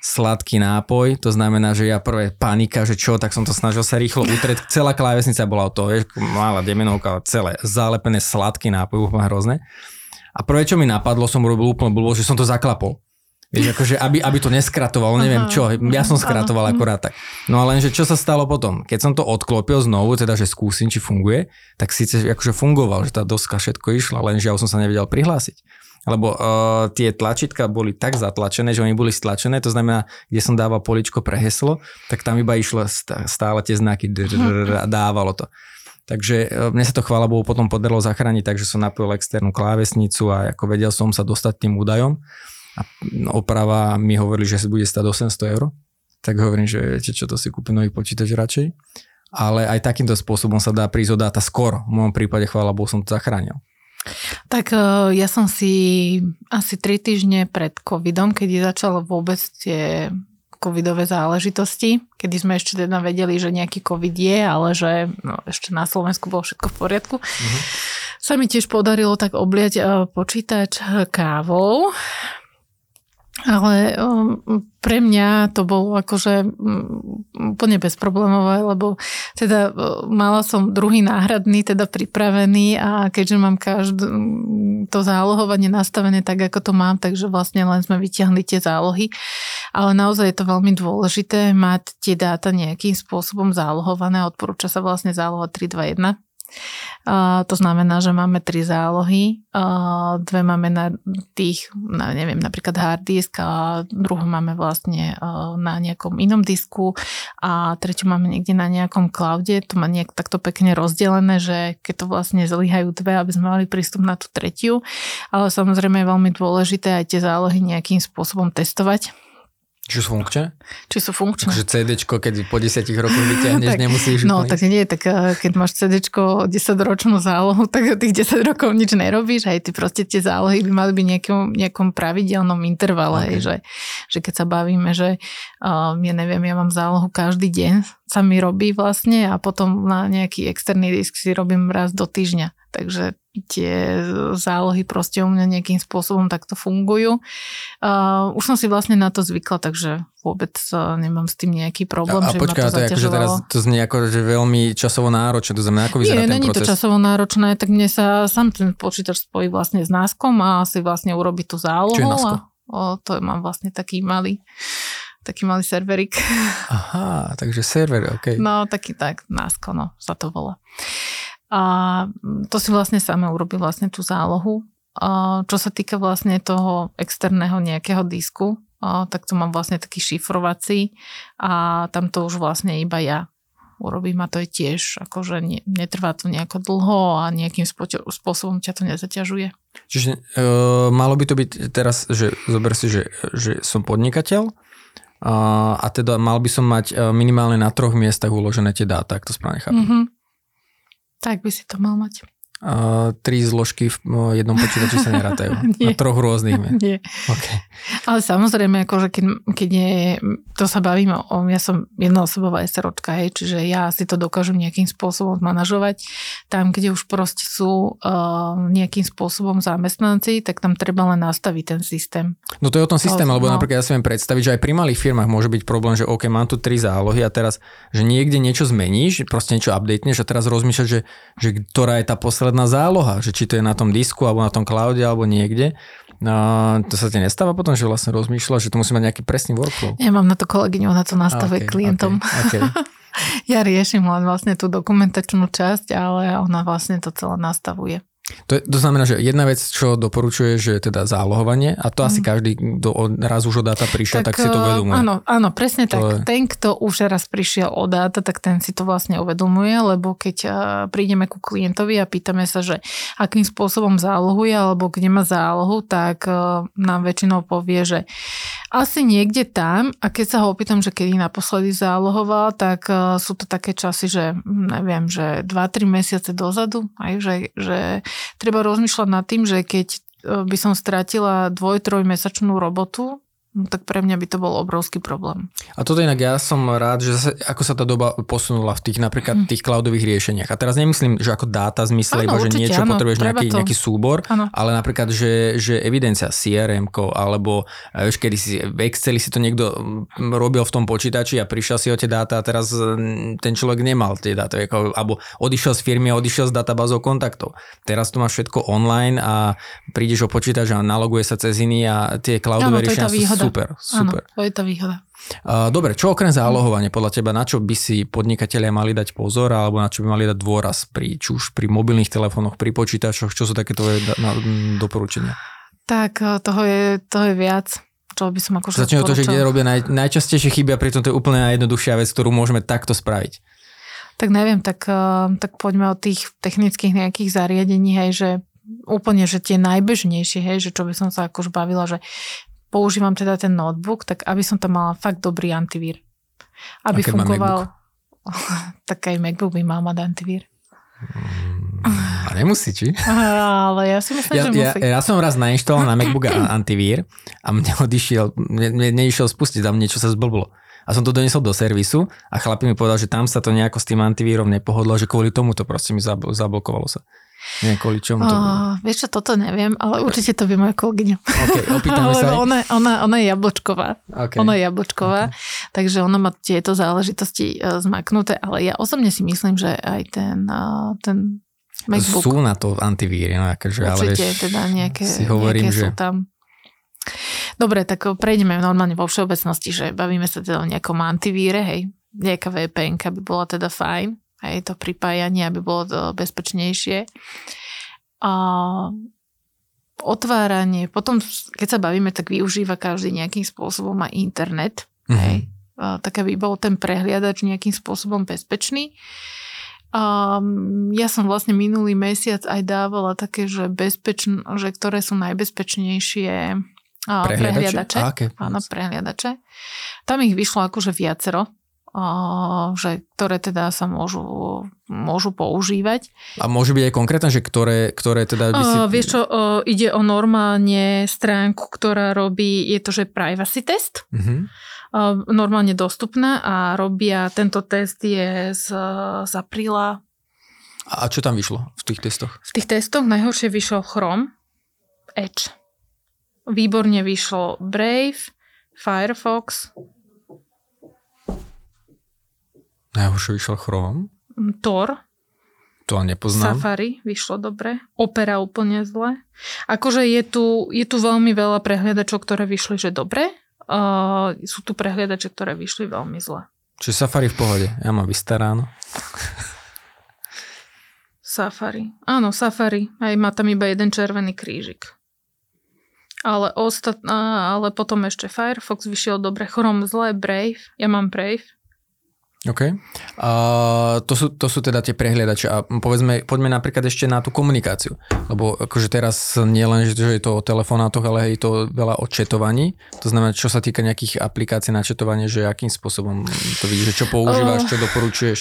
sladký nápoj, to znamená, že ja prvé panika, že čo, tak som to snažil sa rýchlo utrieť. Celá klávesnica bola o to, vieš, malá demenovka, celé zalepené sladký nápoj, úplne hrozné. A prvé, čo mi napadlo, som urobil úplne blbo, že som to zaklapol. Vieš, akože aby, aby to neskratovalo, neviem čo, ja som skratoval akorát tak. No a lenže čo sa stalo potom? Keď som to odklopil znovu, teda že skúsim, či funguje, tak síce akože fungoval, že tá doska všetko išla, lenže ja som sa nevedel prihlásiť. Lebo uh, tie tlačítka boli tak zatlačené, že oni boli stlačené, to znamená, kde som dával poličko pre heslo, tak tam iba išlo stále tie znaky a dávalo to. Takže e, mne sa to chvála Bohu potom podarilo zachrániť, takže som napojil externú klávesnicu a ako vedel som sa dostať tým údajom. A oprava mi hovorili, že si bude stať 800 eur. Tak hovorím, že čo, to si kúpim nový počítač radšej. Ale aj takýmto spôsobom sa dá prísť o dáta skoro. V môjom prípade, chvála Bohu, som to zachránil. Tak e, ja som si asi 3 týždne pred covidom, keď začalo vôbec tie covidové záležitosti, kedy sme ešte teda vedeli, že nejaký covid je, ale že no, ešte na Slovensku bolo všetko v poriadku. Uh-huh. Sa mi tiež podarilo tak obliať e, počítač kávou, ale um, pre mňa to bolo akože um, úplne bezproblémové, lebo teda uh, mala som druhý náhradný teda pripravený a keďže mám každé to zálohovanie nastavené tak, ako to mám, takže vlastne len sme vyťahli tie zálohy. Ale naozaj je to veľmi dôležité mať tie dáta nejakým spôsobom zálohované. Odporúča sa vlastne záloha 321 To znamená, že máme tri zálohy. Uh, dve máme na tých, na, neviem, napríklad hard disk a druhú máme vlastne uh, na nejakom inom disku a tretiu máme niekde na nejakom cloude. To má nejak takto pekne rozdelené, že keď to vlastne zlyhajú dve, aby sme mali prístup na tú tretiu. Ale samozrejme je veľmi dôležité aj tie zálohy nejakým spôsobom testovať či sú funkčné? Či sú funkčné. Takže CDčko, keď po 10 rokoch vyťahneš, <laughs> tak, nemusíš No, tak nie, tak eh, keď máš CDčko 10 ročnú zálohu, <laughs> tak tých 10 rokov nič nerobíš, aj ty proste tie zálohy by mali byť nejakom, nejakom pravidelnom intervale, okay. že, že keď sa bavíme, že um, ja neviem, ja mám zálohu každý deň, sa mi robí vlastne a potom na nejaký externý disk si robím raz do týždňa. Takže tie zálohy proste u mňa nejakým spôsobom takto fungujú. Uh, už som si vlastne na to zvykla, takže vôbec uh, nemám s tým nejaký problém. A, a počkaj, to, je akože teraz to znie ako, že veľmi časovo náročné, to znamená, ako vyzerá Nie, ten není proces? to časovo náročné, tak mne sa sám ten počítač spojí vlastne s náskom a si vlastne urobi tú zálohu. Čo je násko? A, o, to mám vlastne taký malý taký malý serverik. Aha, takže server, OK. No, taký tak, násko, no, sa to volá. A to si vlastne sama urobí vlastne tú zálohu. A čo sa týka vlastne toho externého nejakého disku, a tak to mám vlastne taký šifrovací a tam to už vlastne iba ja urobím a to je tiež, akože ne, netrvá to nejako dlho a nejakým spôsobom ťa to nezaťažuje. Čiže e, malo by to byť teraz, že zober si, že, že som podnikateľ a, a teda mal by som mať e, minimálne na troch miestach uložené tie dáta, ak to správne chápem. Mm-hmm. Tak by si to mal mať. Uh, tri zložky v uh, jednom počítači sa nerátajú. <laughs> Na troch rôznych. Nie. Okay. Ale samozrejme, akože keď, keď je, to sa bavíme o, ja som jednoosobová SROčka, hej, čiže ja si to dokážem nejakým spôsobom manažovať. Tam, kde už proste sú uh, nejakým spôsobom zamestnanci, tak tam treba len nastaviť ten systém. No to je o tom systém, lebo no. napríklad ja si viem predstaviť, že aj pri malých firmách môže byť problém, že OK, mám tu tri zálohy a teraz, že niekde niečo zmeníš, proste niečo updateneš a teraz rozmýšľaš, že, že ktorá je tá posledná záloha, že či to je na tom disku alebo na tom cloude alebo niekde. No, to sa ti nestáva potom, že vlastne rozmýšľa, že to musí mať nejaký presný workflow? Ja mám na to kolegyňu, ona to nastavuje okay, klientom. Okay, okay. <laughs> ja riešim len vlastne tú dokumentačnú časť, ale ona vlastne to celé nastavuje. To, to znamená, že jedna vec, čo doporučuje, že je teda zálohovanie a to mm. asi mhm. každý, kto raz už o dáta prišiel, tak, tak si to eh, uvedomuje. Áno, áno, presne to tak. Je... Ten, kto už raz prišiel o dáta, tak ten si to vlastne uvedomuje, lebo keď uh, prídeme ku klientovi a pýtame sa, že akým spôsobom zálohuje alebo kde má zálohu, tak uh, nám väčšinou povie, že asi niekde tam a keď sa ho opýtam, že kedy naposledy zálohoval, tak sú to také časy, že neviem, že 2-3 mesiace dozadu, aj, že, že treba rozmýšľať nad tým, že keď e, by som stratila dvoj, trojmesačnú robotu, No, tak pre mňa by to bol obrovský problém. A toto inak ja som rád, že zase, ako sa tá doba posunula v tých napríklad hm. tých cloudových riešeniach. A teraz nemyslím, že ako dáta zmysle, iba, že niečo áno, potrebuješ nejaký, to. nejaký súbor, áno. ale napríklad, že, že evidencia crm alebo e, vieš, kedy si v Exceli si to niekto robil v tom počítači a prišiel si o tie dáta a teraz ten človek nemal tie dáta, ako, alebo odišiel z firmy a odišiel z databázov kontaktov. Teraz to máš všetko online a prídeš o počítač a naloguje sa cez iný a tie cloudové riešenia sú Super, super. Áno, to je tá výhoda. Dobre, čo okrem zálohovania podľa teba, na čo by si podnikatelia mali dať pozor alebo na čo by mali dať dôraz pri, či už pri mobilných telefónoch, pri počítačoch, čo sú také tvoje doporučenia? Tak e, toho je, toho je viac čo by som akože Začne to, že kde robia naj, najčastejšie chyby a pritom to je úplne najjednoduchšia vec, ktorú môžeme takto spraviť. Tak neviem, tak, e, tak poďme od tých technických nejakých zariadení, hej, že úplne, že tie najbežnejšie, hej, že čo by som sa akož bavila, že používam teda ten notebook, tak aby som tam mala fakt dobrý antivír. Aby Aké fungoval... <laughs> tak aj MacBook by mal mať antivír. A nemusí, či? <laughs> Ale ja si myslím, ja, že musí. Ja, ja som raz nainštaloval na MacBook antivír a mne odišiel, mne, neišiel spustiť, tam niečo sa zblblo. A som to donesol do servisu a chlapi mi povedal, že tam sa to nejako s tým antivírom nepohodlo, že kvôli tomu to proste mi zablokovalo sa. Nie, kvôli čomu to uh, Vieš čo, toto neviem, ale určite to vie moja kolegyňa. Ok, opýtame <laughs> sa. Ona, ona, ona je jablčková. Okay. Ona je jablčková, okay. takže ona má tieto záležitosti uh, zmaknuté, ale ja osobne si myslím, že aj ten, uh, ten MacBook. Sú na to antivíry, no akože, ale vieš, teda nejaké, si hovorím, nejaké že... sú tam. Dobre, tak prejdeme normálne vo všeobecnosti, že bavíme sa teda o nejakom antivíre, hej, nejaká VPN by bola teda fajn aj to pripájanie, aby bolo to bezpečnejšie. A otváranie, potom keď sa bavíme, tak využíva každý nejakým spôsobom aj internet. Mm-hmm. Hej. Tak aby bol ten prehliadač nejakým spôsobom bezpečný. A ja som vlastne minulý mesiac aj dávala také, že, bezpečn- že ktoré sú najbezpečnejšie prehliadače. prehliadače. Áno, prehliadače. Tam ich vyšlo akože viacero že, ktoré teda sa môžu, môžu používať. A môže byť aj konkrétne, že ktoré, ktoré teda by si... Uh, vieš čo, uh, ide o normálne stránku, ktorá robí, je to, že privacy test. Uh-huh. Uh, normálne dostupná a robia, tento test je z, z apríla. A čo tam vyšlo v tých testoch? V tých testoch najhoršie vyšiel Chrome, Edge. Výborne vyšlo Brave, Firefox, Najhoršie vyšiel Chrome? Tor. To nepoznám. Safari vyšlo dobre. Opera úplne zle. Akože je tu, je tu veľmi veľa prehliadačov, ktoré vyšli, že dobre. Uh, sú tu prehliadače, ktoré vyšli veľmi zle. Čiže Safari v pohode. Ja mám vystaráno. Safari. Áno, Safari. Aj má tam iba jeden červený krížik. Ale, ostat... ale potom ešte Firefox vyšiel dobre. Chrome zle, Brave. Ja mám Brave. OK. Uh, to, sú, to sú teda tie prehliadače a povedzme, poďme napríklad ešte na tú komunikáciu, lebo akože teraz nie len, že je to o telefonátoch, ale je to veľa o četovaní, to znamená, čo sa týka nejakých aplikácií na četovanie, že akým spôsobom to vidíš, že čo používaš, čo doporučuješ?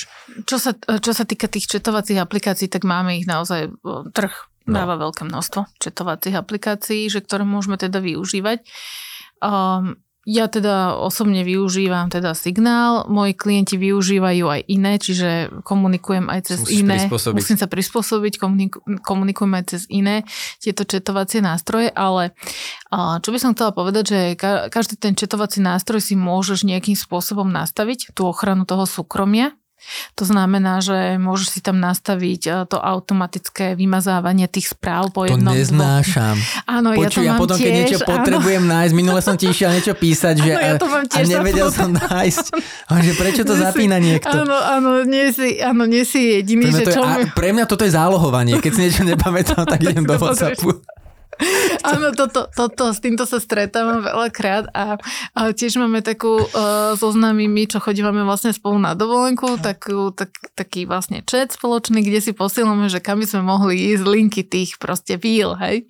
Čo sa, čo sa týka tých četovacích aplikácií, tak máme ich naozaj trh, no. dáva veľké množstvo četovacích aplikácií, že ktoré môžeme teda využívať. Um, ja teda osobne využívam teda signál, moji klienti využívajú aj iné, čiže komunikujem aj cez Musíš iné. Musím sa prispôsobiť, komuniku, komunikujem aj cez iné tieto četovacie nástroje, ale čo by som chcela povedať, že každý ten četovací nástroj si môžeš nejakým spôsobom nastaviť, tú ochranu toho súkromia, to znamená, že môžeš si tam nastaviť e, to automatické vymazávanie tých správ po to jednom. To neznášam. Áno, Počuj, ja to ja potom, tiež, keď niečo áno. potrebujem nájsť, minule som ti išiel niečo písať, že áno, ja to mám tiež a nevedel som nájsť. A že prečo to zapína niekto? Áno, áno, nie si, áno, nie si jediný, pre že čo... Je, mi... pre mňa toto je zálohovanie. Keď si niečo <laughs> nepamätám, tak idem do WhatsAppu. <laughs> Áno, toto, toto, s týmto sa stretávam veľakrát a, a tiež máme takú uh, so známymi, čo chodívame vlastne spolu na dovolenku, takú, tak, taký vlastne chat spoločný, kde si posielame, že kam by sme mohli ísť linky tých proste víl, hej.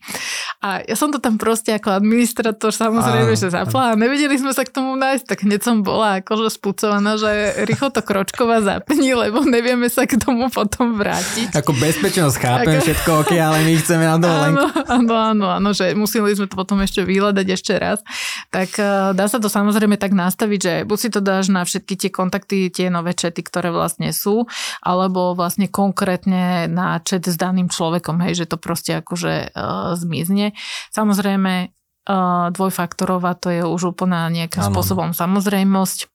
A ja som to tam proste ako administrator samozrejme, že zapla a nevedeli sme sa k tomu nájsť, tak hneď som bola akože spúcovaná, že rýchlo to kročková zapni, lebo nevieme sa k tomu potom vrátiť. Ako bezpečnosť chápem ako... všetko, ok, ale my chceme na <laughs> dovolenku. Áno, áno, áno, áno, že museli sme to potom ešte vyhľadať ešte raz. Tak uh, dá sa to samozrejme tak nastaviť, že buď si to dáš na všetky tie kontakty, tie nové čety, ktoré vlastne sú, alebo vlastne konkrétne na chat s daným človekom, hej, že to proste akože uh, zmizne. Samozrejme, uh, dvojfaktorová to je už úplne nejakým spôsobom samozrejmosť.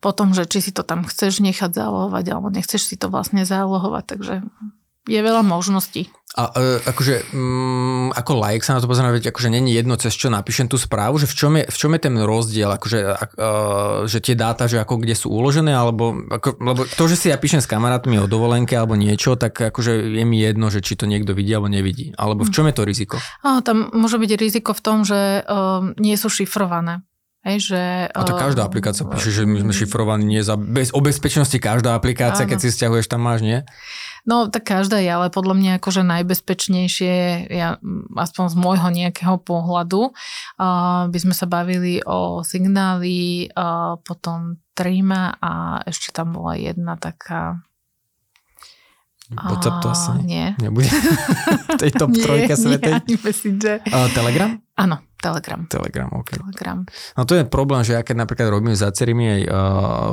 Potom, že či si to tam chceš nechať zálohovať, alebo nechceš si to vlastne zálohovať, takže je veľa možností. A e, akože, mm, ako like sa na to pozerá, veď akože není jedno, cez čo napíšem tú správu, že v čom je, v čom je ten rozdiel, akože, a, že tie dáta, že ako kde sú uložené, alebo, ako, lebo to, že si ja píšem s kamarátmi o dovolenke alebo niečo, tak akože je mi jedno, že či to niekto vidí alebo nevidí. Alebo v čom je to riziko? A, tam môže byť riziko v tom, že um, nie sú šifrované. Hej, že, a to každá aplikácia píše, že my sme šifrovaní nie za, bez, o bezpečnosti každá aplikácia, áno. keď si stiahuješ, tam máš, nie? No, tak každá je, ale podľa mňa akože najbezpečnejšie, ja, aspoň z môjho nejakého pohľadu, uh, by sme sa bavili o signáli, uh, potom Trima a ešte tam bola jedna taká WhatsApp to asi nie. nebude. <laughs> v tej top trojke svetej. Nie, uh, Telegram? Áno, Telegram. Telegram, ok. Telegram. No to je problém, že ja keď napríklad robím s acerými aj uh,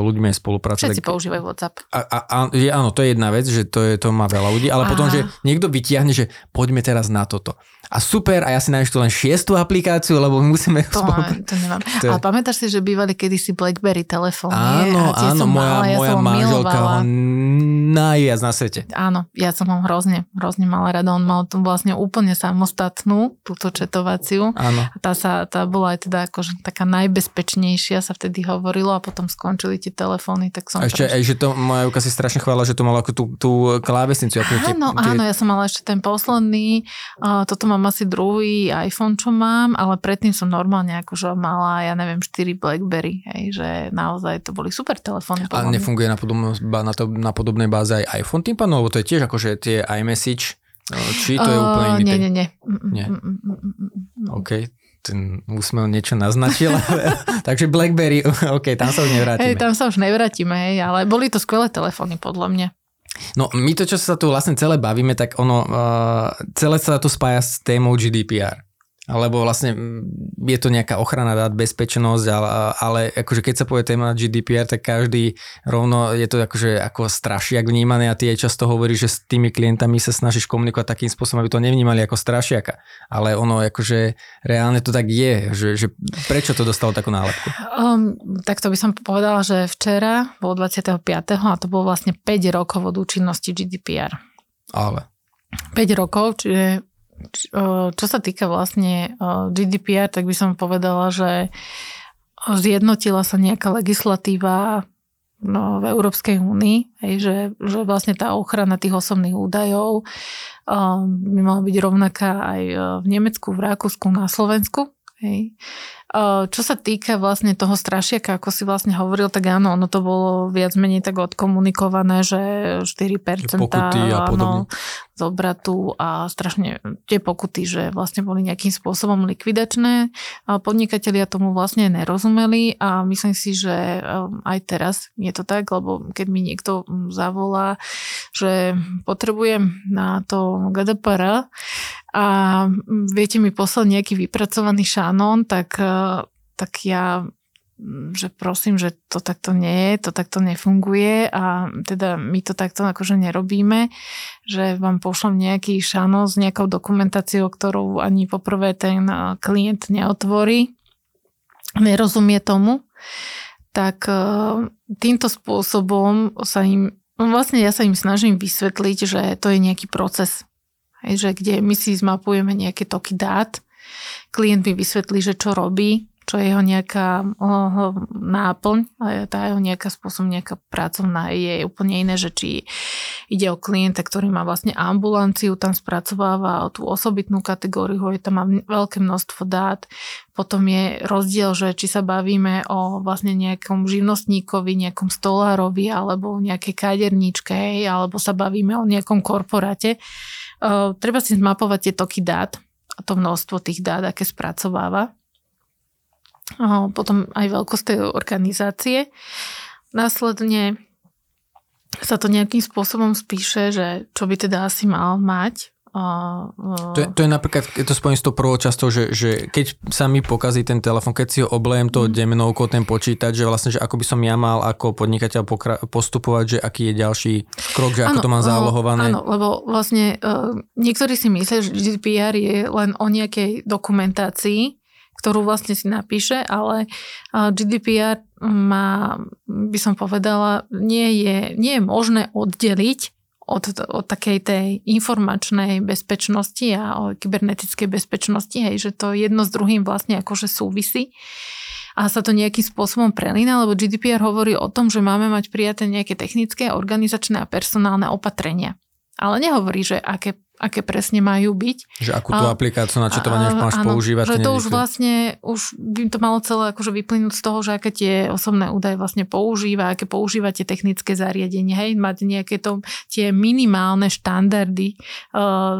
ľuďmi aj spoluprácu. Všetci tak... používajú WhatsApp. A, a, a, áno, to je jedna vec, že to, je, to má veľa ľudí, ale Aha. potom, že niekto vytiahne, že poďme teraz na toto a super a ja si nájdem len šiestu aplikáciu, lebo my musíme... To, spolu... to nemám. To je... Ale pamätáš si, že bývali kedysi BlackBerry telefóny? Áno, a áno, moja, mala, ja moja manželka ho najviac na svete. Áno, ja som ho hrozne, hrozne mala rada. On mal tu vlastne úplne samostatnú, túto četovaciu. Áno. A tá, sa, tá bola aj teda akože taká najbezpečnejšia, sa vtedy hovorilo a potom skončili tie telefóny, tak som... Ešte, aj, že to moja Juka si strašne chvála, že to mala ako tú, tú klávesnicu. Áno, tie... áno, ja som mala ešte ten posledný, uh, toto mám asi druhý iPhone, čo mám, ale predtým som normálne akože mala, ja neviem, 4 BlackBerry, hej, že naozaj to boli super telefóny. A nefunguje na, podobno, na, to, na podobnej báze aj iPhone tým pádom, lebo to je tiež akože tie iMessage, no, či to je úplne iný? Nie, nie, nie. nie. OK, ten úsmev niečo naznačil. <laughs> Takže BlackBerry, <laughs> OK, tam sa už nevrátime. Hej, tam sa už nevrátime, hej, ale boli to skvelé telefóny podľa mňa. No my to, čo sa tu vlastne celé bavíme, tak ono, uh, celé sa to spája s témou GDPR alebo vlastne mm, je to nejaká ochrana dát, bezpečnosť, ale, ale akože keď sa povie téma GDPR, tak každý rovno je to akože ako strašiak vnímané a ty aj často hovoríš, že s tými klientami sa snažíš komunikovať takým spôsobom, aby to nevnímali ako strašiaka. Ale ono akože reálne to tak je, že, že prečo to dostalo takú nálepku? Um, tak to by som povedala, že včera bol 25. a to bolo vlastne 5 rokov od účinnosti GDPR. Ale. 5 rokov, čiže čo sa týka vlastne GDPR, tak by som povedala, že zjednotila sa nejaká legislatíva no, v Európskej únii, že, že vlastne tá ochrana tých osobných údajov by mala byť rovnaká aj v Nemecku, v Rakúsku, na Slovensku. Hej. Čo sa týka vlastne toho strašiaka, ako si vlastne hovoril, tak áno, ono to bolo viac menej tak odkomunikované, že 4% pokuty a áno, z obratu a strašne tie pokuty, že vlastne boli nejakým spôsobom likvidačné. Podnikatelia tomu vlastne nerozumeli a myslím si, že um, aj teraz je to tak, lebo keď mi niekto zavolá, že potrebujem na to GDPR a viete mi poslať nejaký vypracovaný šanón, tak, e, tak ja že prosím, že to takto nie je, to takto nefunguje a teda my to takto akože nerobíme, že vám pošlem nejaký šano s nejakou dokumentáciou, ktorú ani poprvé ten klient neotvorí, nerozumie tomu, tak e, týmto spôsobom sa im, vlastne ja sa im snažím vysvetliť, že to je nejaký proces, že kde my si zmapujeme nejaké toky dát, klient mi vysvetlí, že čo robí, čo je jeho nejaká náplň, tá jeho nejaká spôsob, nejaká pracovná. Je úplne iné, že či ide o klienta, ktorý má vlastne ambulanciu, tam spracováva tú osobitnú kategóriu, je tam má veľké množstvo dát, potom je rozdiel, že či sa bavíme o vlastne nejakom živnostníkovi, nejakom stolárovi alebo nejakej kaderníčke, alebo sa bavíme o nejakom korporáte, Uh, treba si zmapovať tie toky dát a to množstvo tých dát, aké spracováva. Potom aj veľkosť tej organizácie. Následne sa to nejakým spôsobom spíše, že čo by teda asi mal mať a, a... To, je, to je napríklad, keď to spojím s tou prvou časťou, že, že keď sa mi pokazí ten telefon, keď si ho oblejem to mm. demnovkou, ten počítač, že vlastne, že ako by som ja mal ako podnikateľ pokra- postupovať, že aký je ďalší krok, že ano, ako to mám zálohované. Áno, lebo vlastne uh, niektorí si myslia, že GDPR je len o nejakej dokumentácii, ktorú vlastne si napíše, ale uh, GDPR má, by som povedala, nie je, nie je možné oddeliť od, od takej tej informačnej bezpečnosti a o kybernetickej bezpečnosti, hej, že to jedno s druhým vlastne akože súvisí a sa to nejakým spôsobom prelína, lebo GDPR hovorí o tom, že máme mať prijaté nejaké technické, organizačné a personálne opatrenia. Ale nehovorí, že aké aké presne majú byť. Že akú tú aplikáciu načetovania už máš áno, používať. Že to už vlastne, už by to malo celé akože vyplynúť z toho, že aké tie osobné údaje vlastne používa, aké používate technické zariadenie, hej, mať nejaké to, tie minimálne štandardy uh,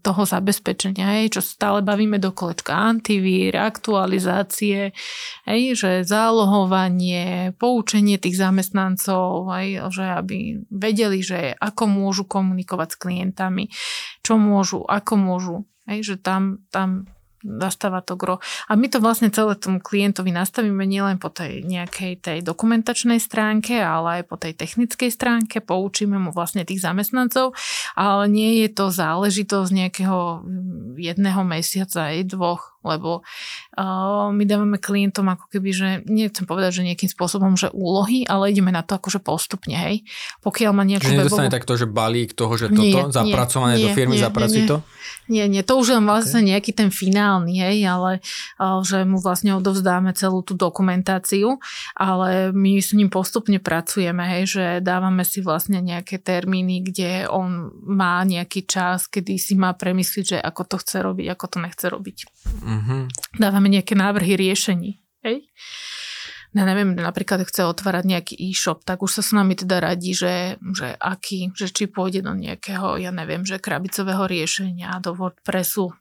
toho zabezpečenia, hej, čo stále bavíme do kolečka. Antivír, aktualizácie, hej, že zálohovanie, poučenie tých zamestnancov, hej, že aby vedeli, že ako môžu komunikovať s klientami, čo môžu, ako môžu, hej, že tam, tam nastáva to gro. A my to vlastne celé tomu klientovi nastavíme nielen po tej nejakej tej dokumentačnej stránke, ale aj po tej technickej stránke, poučíme mu vlastne tých zamestnancov, ale nie je to záležitosť nejakého jedného mesiaca, aj dvoch lebo uh, my dávame klientom ako keby, že nechcem povedať, že nejakým spôsobom, že úlohy, ale ideme na to akože postupne, hej. Pokiaľ má nejakú že nedostane webovú... takto, že balík toho, že toto, nie, zapracované nie, do firmy, nie, zapracuj to? Nie, nie, to už len vlastne okay. nejaký ten finálny, hej, ale uh, že mu vlastne odovzdáme celú tú dokumentáciu, ale my s ním postupne pracujeme, hej, že dávame si vlastne nejaké termíny, kde on má nejaký čas, kedy si má premyslieť, že ako to chce robiť, ako to nechce robiť. Mm-hmm. Dávame nejaké návrhy riešení. Hej? ja neviem, napríklad chce otvárať nejaký e-shop, tak už sa s nami teda radí, že, že aký, že či pôjde do nejakého, ja neviem, že krabicového riešenia, do WordPressu,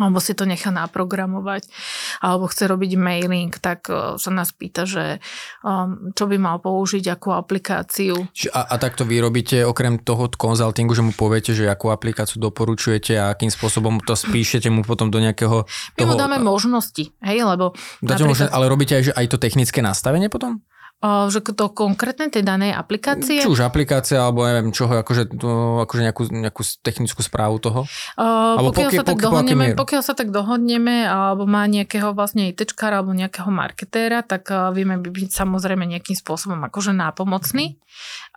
alebo si to nechá naprogramovať, alebo chce robiť mailing, tak e, sa nás pýta, že um, čo by mal použiť, akú aplikáciu. A, a takto vy robíte okrem toho konzultingu, že mu poviete, že akú aplikáciu doporučujete a akým spôsobom to spíšete mu potom do nejakého... My toho... mu dáme možnosti, hej, lebo... Dáte napríklad... možnosť, ale robíte aj, že aj to technické nastavenie potom? Že to konkrétne tej danej aplikácie? Či už aplikácia, alebo neviem čoho, akože, to, akože nejakú, nejakú technickú správu toho? Uh, alebo pokiaľ, pokiaľ, sa tak pokiaľ, dohodneme, pokiaľ sa tak dohodneme, alebo má nejakého vlastne ITčkára alebo nejakého marketéra, tak uh, vieme byť samozrejme nejakým spôsobom akože nápomocný,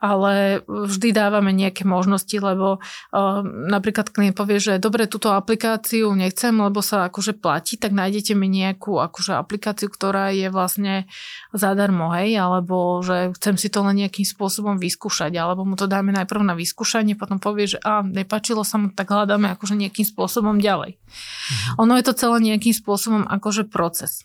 ale vždy dávame nejaké možnosti, lebo uh, napríklad klient povie, že dobre, túto aplikáciu nechcem, lebo sa akože platí, tak nájdete mi nejakú akože aplikáciu, ktorá je vlastne zadarmo, hej, ale alebo že chcem si to len nejakým spôsobom vyskúšať, alebo mu to dáme najprv na vyskúšanie, potom povie, že a nepačilo sa mu, tak hľadáme akože nejakým spôsobom ďalej. Mhm. Ono je to celé nejakým spôsobom akože proces.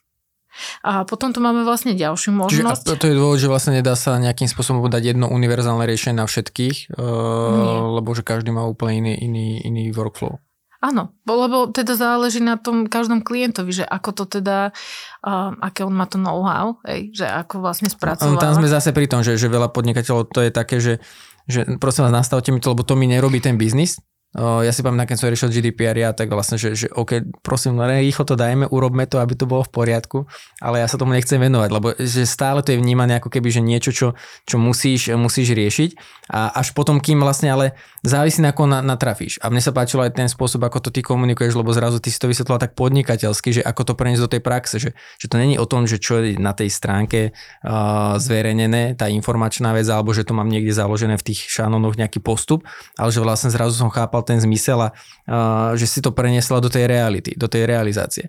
A potom tu máme vlastne ďalšiu možnosť. Čiže to je dôvod, že vlastne nedá sa nejakým spôsobom dať jedno univerzálne riešenie na všetkých, uh, lebo že každý má úplne iný, iný, iný workflow. Áno, lebo teda záleží na tom každom klientovi, že ako to teda, uh, aké on má to know-how, hej, že ako vlastne spracovať. Tam sme zase pri tom, že, že veľa podnikateľov to je také, že, že prosím vás, nastavte mi to, lebo to mi nerobí ten biznis, ja si pamätám, keď som riešil GDPR, ja tak vlastne, že, že OK, prosím, rýchlo to dajme, urobme to, aby to bolo v poriadku, ale ja sa tomu nechcem venovať, lebo že stále to je vnímané ako keby, že niečo, čo, čo musíš, musíš riešiť a až potom, kým vlastne ale závisí na ako na, natrafíš. A mne sa páčilo aj ten spôsob, ako to ty komunikuješ, lebo zrazu ty si to vysvetlila tak podnikateľsky, že ako to preniesť do tej praxe, že, že to není o tom, že čo je na tej stránke uh, zverejnené, tá informačná vec, alebo že to mám niekde založené v tých šanónoch nejaký postup, ale že vlastne zrazu som chápal chápal ten zmysel a uh, že si to preniesla do tej reality, do tej realizácie.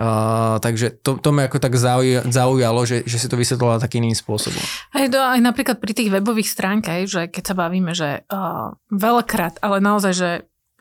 Uh, takže to, to ma ako tak zaujalo, že, že si to vysvetlila takým iným spôsobom. Aj, do, aj napríklad pri tých webových stránkach, že keď sa bavíme, že uh, veľakrát, ale naozaj, že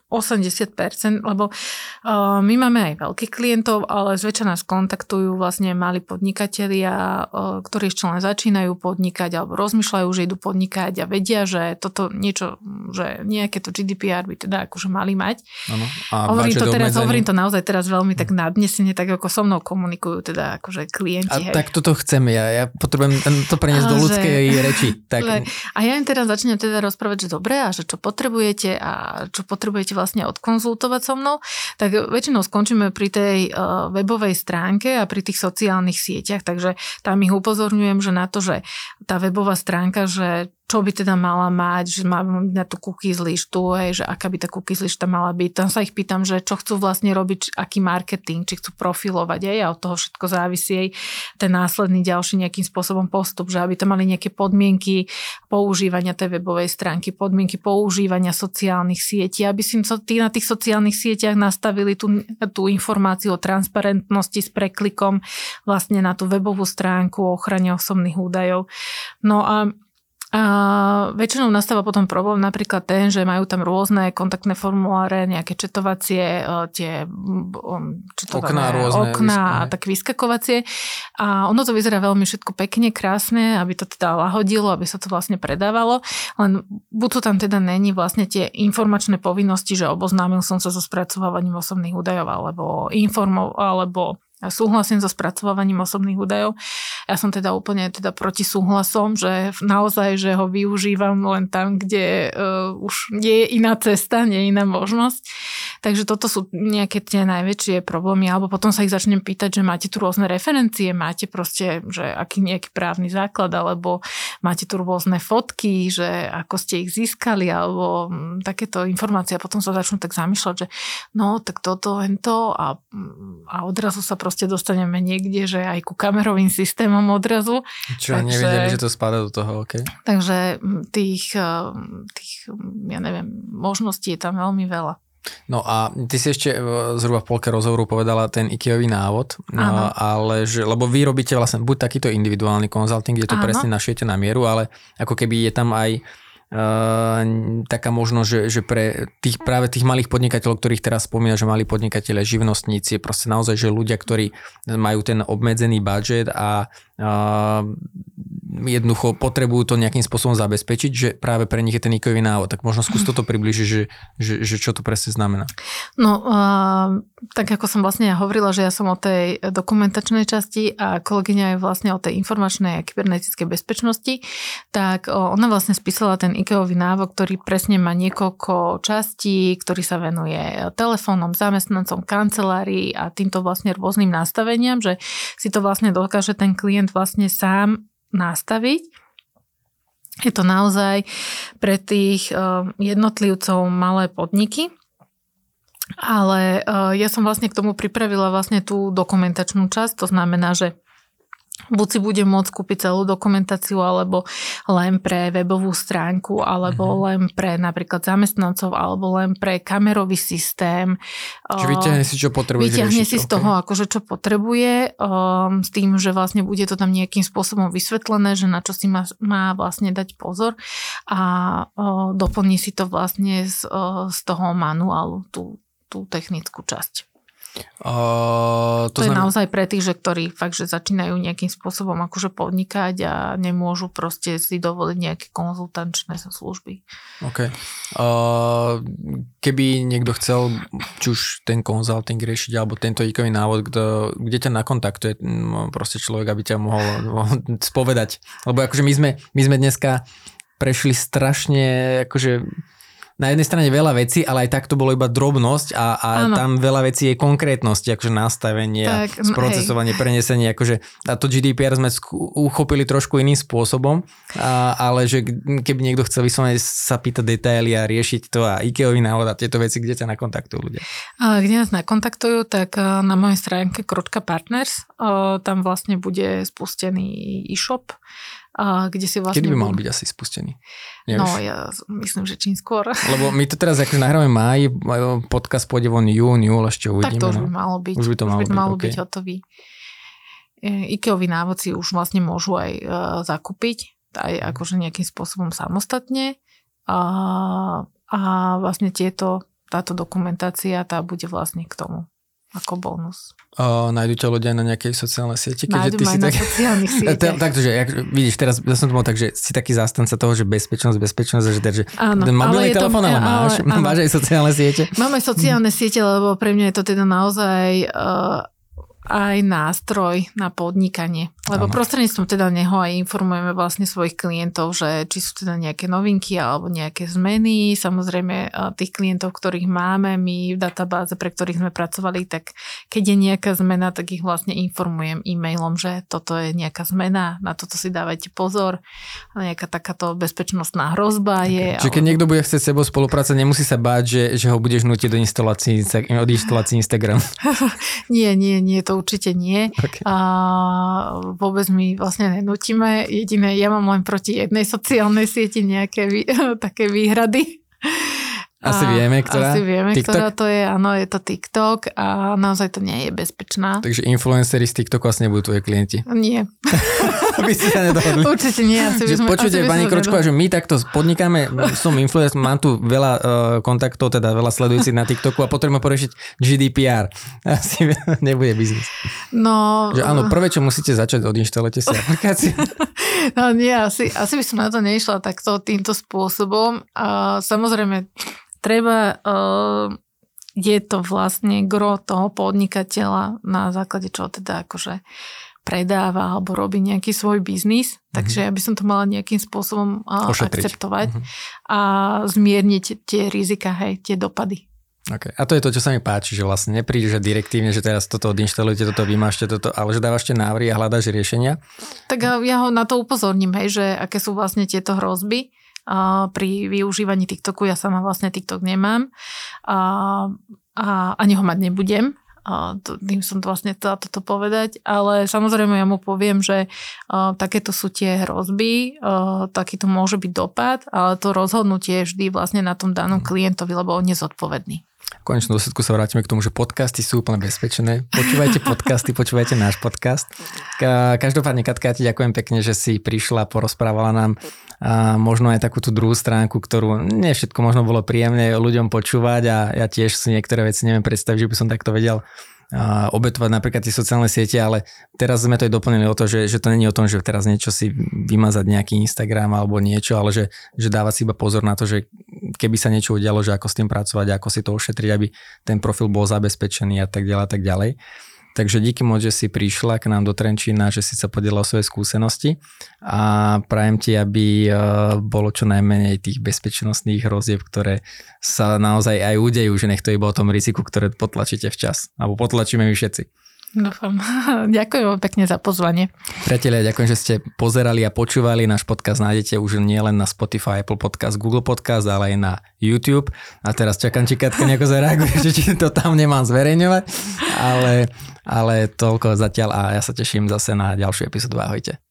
80%, lebo uh, my máme aj veľkých klientov, ale zväčša nás kontaktujú vlastne mali podnikatelia, uh, ktorí ešte len začínajú podnikať alebo rozmýšľajú, že idú podnikať a vedia, že toto niečo, že nejaké to GDPR by teda akože mali mať. Ano. A hovorím to teraz, hovorím to naozaj teraz veľmi tak nadnesene, tak ako so mnou komunikujú teda akože klienti. A hej. tak toto chceme, ja, ja potrebujem to preniesť do ľudskej že... reči. Tak. <laughs> A ja im teraz začnem teda rozprávať, že dobre a že čo potrebujete a čo potrebujete vlastne odkonzultovať so mnou, tak väčšinou skončíme pri tej uh, webovej stránke a pri tých sociálnych sieťach, takže tam ich upozorňujem, že na to, že tá webová stránka, že čo by teda mala mať, že má na tú cookies listu, hej, že aká by tá cookies lista mala byť. Tam sa ich pýtam, že čo chcú vlastne robiť, aký marketing, či chcú profilovať aj a od toho všetko závisí aj ten následný ďalší nejakým spôsobom postup, že aby tam mali nejaké podmienky používania tej webovej stránky, podmienky používania sociálnych sietí, aby si tí na tých sociálnych sieťach nastavili tú, tú informáciu o transparentnosti s preklikom vlastne na tú webovú stránku o ochrane osobných údajov. No a a väčšinou nastáva potom problém napríklad ten, že majú tam rôzne kontaktné formuláre, nejaké četovacie, e, tie okná, rôzne, okná a tak vyskakovacie. A ono to vyzerá veľmi všetko pekne, krásne, aby to teda lahodilo, aby sa to vlastne predávalo. Len buď to tam teda není vlastne tie informačné povinnosti, že oboznámil som sa so spracovávaním osobných údajov, alebo informov, alebo súhlasím so spracovávaním osobných údajov. Ja som teda úplne teda proti súhlasom, že naozaj, že ho využívam len tam, kde uh, už nie je iná cesta, nie je iná možnosť. Takže toto sú nejaké tie najväčšie problémy, alebo potom sa ich začnem pýtať, že máte tu rôzne referencie, máte proste, že aký nejaký právny základ, alebo máte tu rôzne fotky, že ako ste ich získali, alebo m, takéto informácie a potom sa začnú tak zamýšľať, že no, tak toto, to a, a odrazu sa proste dostaneme niekde, že aj ku kamerovým systémom odrazu. Čo takže, nevedeli, že to spada do toho, ok. Takže tých, eh, tých, ja neviem, možností je tam veľmi veľa. No a ty si ešte eh, zhruba v polke rozhovoru povedala ten IKEAový návod, no, ale že, lebo vy robíte vlastne buď takýto individuálny konzulting, kde to Áno. presne našiete na mieru, ale ako keby je tam aj taká možnosť, že, že pre tých, práve tých malých podnikateľov, ktorých teraz spomína, že mali podnikateľe, živnostníci, je proste naozaj, že ľudia, ktorí majú ten obmedzený budget a uh, jednoducho potrebujú to nejakým spôsobom zabezpečiť, že práve pre nich je ten ikový návod. Tak možno skús toto približiť, že, že, že čo to presne znamená. No, uh, tak ako som vlastne ja hovorila, že ja som o tej dokumentačnej časti a kolegyňa je vlastne o tej informačnej a kybernetickej bezpečnosti, tak ona vlastne spísala ten IKEOvý návod, ktorý presne má niekoľko častí, ktorý sa venuje telefónom, zamestnancom, kancelárii a týmto vlastne rôznym nastaveniam, že si to vlastne dokáže ten klient vlastne sám nastaviť. Je to naozaj pre tých eh, jednotlivcov malé podniky, ale eh, ja som vlastne k tomu pripravila vlastne tú dokumentačnú časť, to znamená, že buď si budem môcť kúpiť celú dokumentáciu, alebo len pre webovú stránku, alebo mm-hmm. len pre napríklad zamestnancov, alebo len pre kamerový systém. Čiže vyťahne si, čo potrebuje. Vyťahne si z okay. toho, akože čo potrebuje, um, s tým, že vlastne bude to tam nejakým spôsobom vysvetlené, že na čo si má, má vlastne dať pozor a uh, doplní si to vlastne z, uh, z toho manuálu, tú, tú technickú časť. Uh, to, to je znam... naozaj pre tých, že ktorí fakt, že začínajú nejakým spôsobom akože podnikať a nemôžu proste si dovoliť nejaké konzultančné služby. OK. Uh, keby niekto chcel či už ten konzulting riešiť alebo tento e návod, kto, kde ťa nakontaktuje proste človek, aby ťa mohol, mohol <laughs> spovedať. Lebo akože my sme, my sme dneska prešli strašne akože na jednej strane veľa vecí, ale aj tak to bolo iba drobnosť a, a tam veľa vecí je konkrétnosti, akože nastavenie, tak, sprocesovanie, hej. prenesenie, akože a to GDPR sme uchopili trošku iným spôsobom, a, ale že keby niekto chcel vyslovene sa pýtať detaily a riešiť to a IKEA návod a tieto veci, kde ťa nakontaktujú ľudia? A kde nás nakontaktujú, tak na mojej stránke Kročka Partners, tam vlastne bude spustený e-shop, kde si vlastne... Kedy by mal byť asi spustený? Nevieš? No, ja myslím, že čím skôr. Lebo my to teraz akože nahrávame máj, podcast pôjde von jún, júl, ešte uvidíme. Tak to už no. by malo byť. Už by to malo, už by to malo byť, byť hotový. E, Ikeový návod si už vlastne môžu aj uh, zakúpiť, aj akože nejakým spôsobom samostatne. A, a vlastne tieto, táto dokumentácia, tá bude vlastne k tomu ako bonus. O, nájdu ťa ľudia na nejakej sociálnej sieti? Nájdu ty si tak... <laughs> sieťach. Takže, jak, vidíš, teraz ja som to mal tak, že si taký zástanca toho, že bezpečnosť, bezpečnosť, že, že áno, ten mobilný telefón ale máš, áno. máš aj sociálne siete? Máme sociálne siete, lebo pre mňa je to teda naozaj uh, aj nástroj na podnikanie. Lebo ano. prostredníctvom teda neho aj informujeme vlastne svojich klientov, že či sú teda nejaké novinky alebo nejaké zmeny. Samozrejme tých klientov, ktorých máme my v databáze, pre ktorých sme pracovali, tak keď je nejaká zmena, tak ich vlastne informujem e-mailom, že toto je nejaká zmena, na toto si dávajte pozor. Nejaká takáto bezpečnostná hrozba je. Čiže keď niekto bude chcieť s sebou spolupracovať, nemusí sa báť, že, že ho budeš nutiť do inštalácií, od inštalácií Instagram. <laughs> nie, nie, nie, to určite nie. Okay. A vôbec my vlastne nenutíme. Jediné, ja mám len proti jednej sociálnej sieti nejaké vý, <laughs> také výhrady. Asi vieme, ktorá? Asi vieme, TikTok? ktorá to je. Áno, je to TikTok a naozaj to nie je bezpečná. Takže influenceri z TikToku asi nebudú tvoje klienti? Nie. <laughs> Aby ste sa nedohodli. Určite nie. Asi že sme, počujete, pani Kročková, že my takto podnikáme, som influencer, mám tu veľa uh, kontaktov, teda veľa sledujúcich na TikToku a potrebujem porešiť GDPR. <laughs> Asi nebude biznis. No... Že áno, prvé, čo musíte začať, odinštalujte si aplikáciu. <laughs> no nie, asi, asi by som na to nešla takto týmto spôsobom. A samozrejme, treba, uh, je to vlastne gro toho podnikateľa na základe čoho teda akože predáva alebo robí nejaký svoj biznis, mm-hmm. takže ja by som to mala nejakým spôsobom uh, akceptovať mm-hmm. a zmierniť tie rizika, hej, tie dopady. Okay. A to je to, čo sa mi páči, že vlastne nepríde, že direktívne, že teraz toto odinštalujete, toto vymášte, toto, ale že dávaš tie návrhy a hľadáš riešenia. Tak ja ho na to upozorním, hej, že aké sú vlastne tieto hrozby pri využívaní TikToku. Ja sama vlastne TikTok nemám a, a ani ho mať nebudem. A to, tým som to vlastne chcela toto povedať, ale samozrejme ja mu poviem, že uh, takéto sú tie hrozby, uh, takýto môže byť dopad, ale to rozhodnutie je vždy vlastne na tom danom klientovi, lebo on je zodpovedný. V konečnom dôsledku sa vrátime k tomu, že podcasty sú úplne bezpečné. Počúvajte podcasty, počúvajte náš podcast. Každopádne, Katka, ja ti ďakujem pekne, že si prišla, porozprávala nám a možno aj takú tú druhú stránku, ktorú nie všetko možno bolo príjemné ľuďom počúvať a ja tiež si niektoré veci neviem predstaviť, že by som takto vedel obetovať napríklad tie sociálne siete, ale teraz sme to aj doplnili o to, že, že to není o tom, že teraz niečo si vymazať nejaký Instagram alebo niečo, ale že, že dávať si iba pozor na to, že keby sa niečo udialo, že ako s tým pracovať, ako si to ošetriť, aby ten profil bol zabezpečený a tak ďalej a tak ďalej. Takže díky moc, že si prišla k nám do Trenčína, že si sa podielala svoje skúsenosti a prajem ti, aby e, bolo čo najmenej tých bezpečnostných hrozieb, ktoré sa naozaj aj udejú, že nech to iba o tom riziku, ktoré potlačíte včas. Alebo potlačíme my všetci. Dúfam. <laughs> ďakujem vám pekne za pozvanie. Priatelia, ďakujem, že ste pozerali a počúvali. Náš podcast nájdete už nielen na Spotify, Apple Podcast, Google Podcast, ale aj na YouTube. A teraz čakám, či Katka nejako zareaguje, <laughs> že či to tam nemám zverejňovať. Ale, ale toľko zatiaľ a ja sa teším zase na ďalšiu epizódu. Ahojte.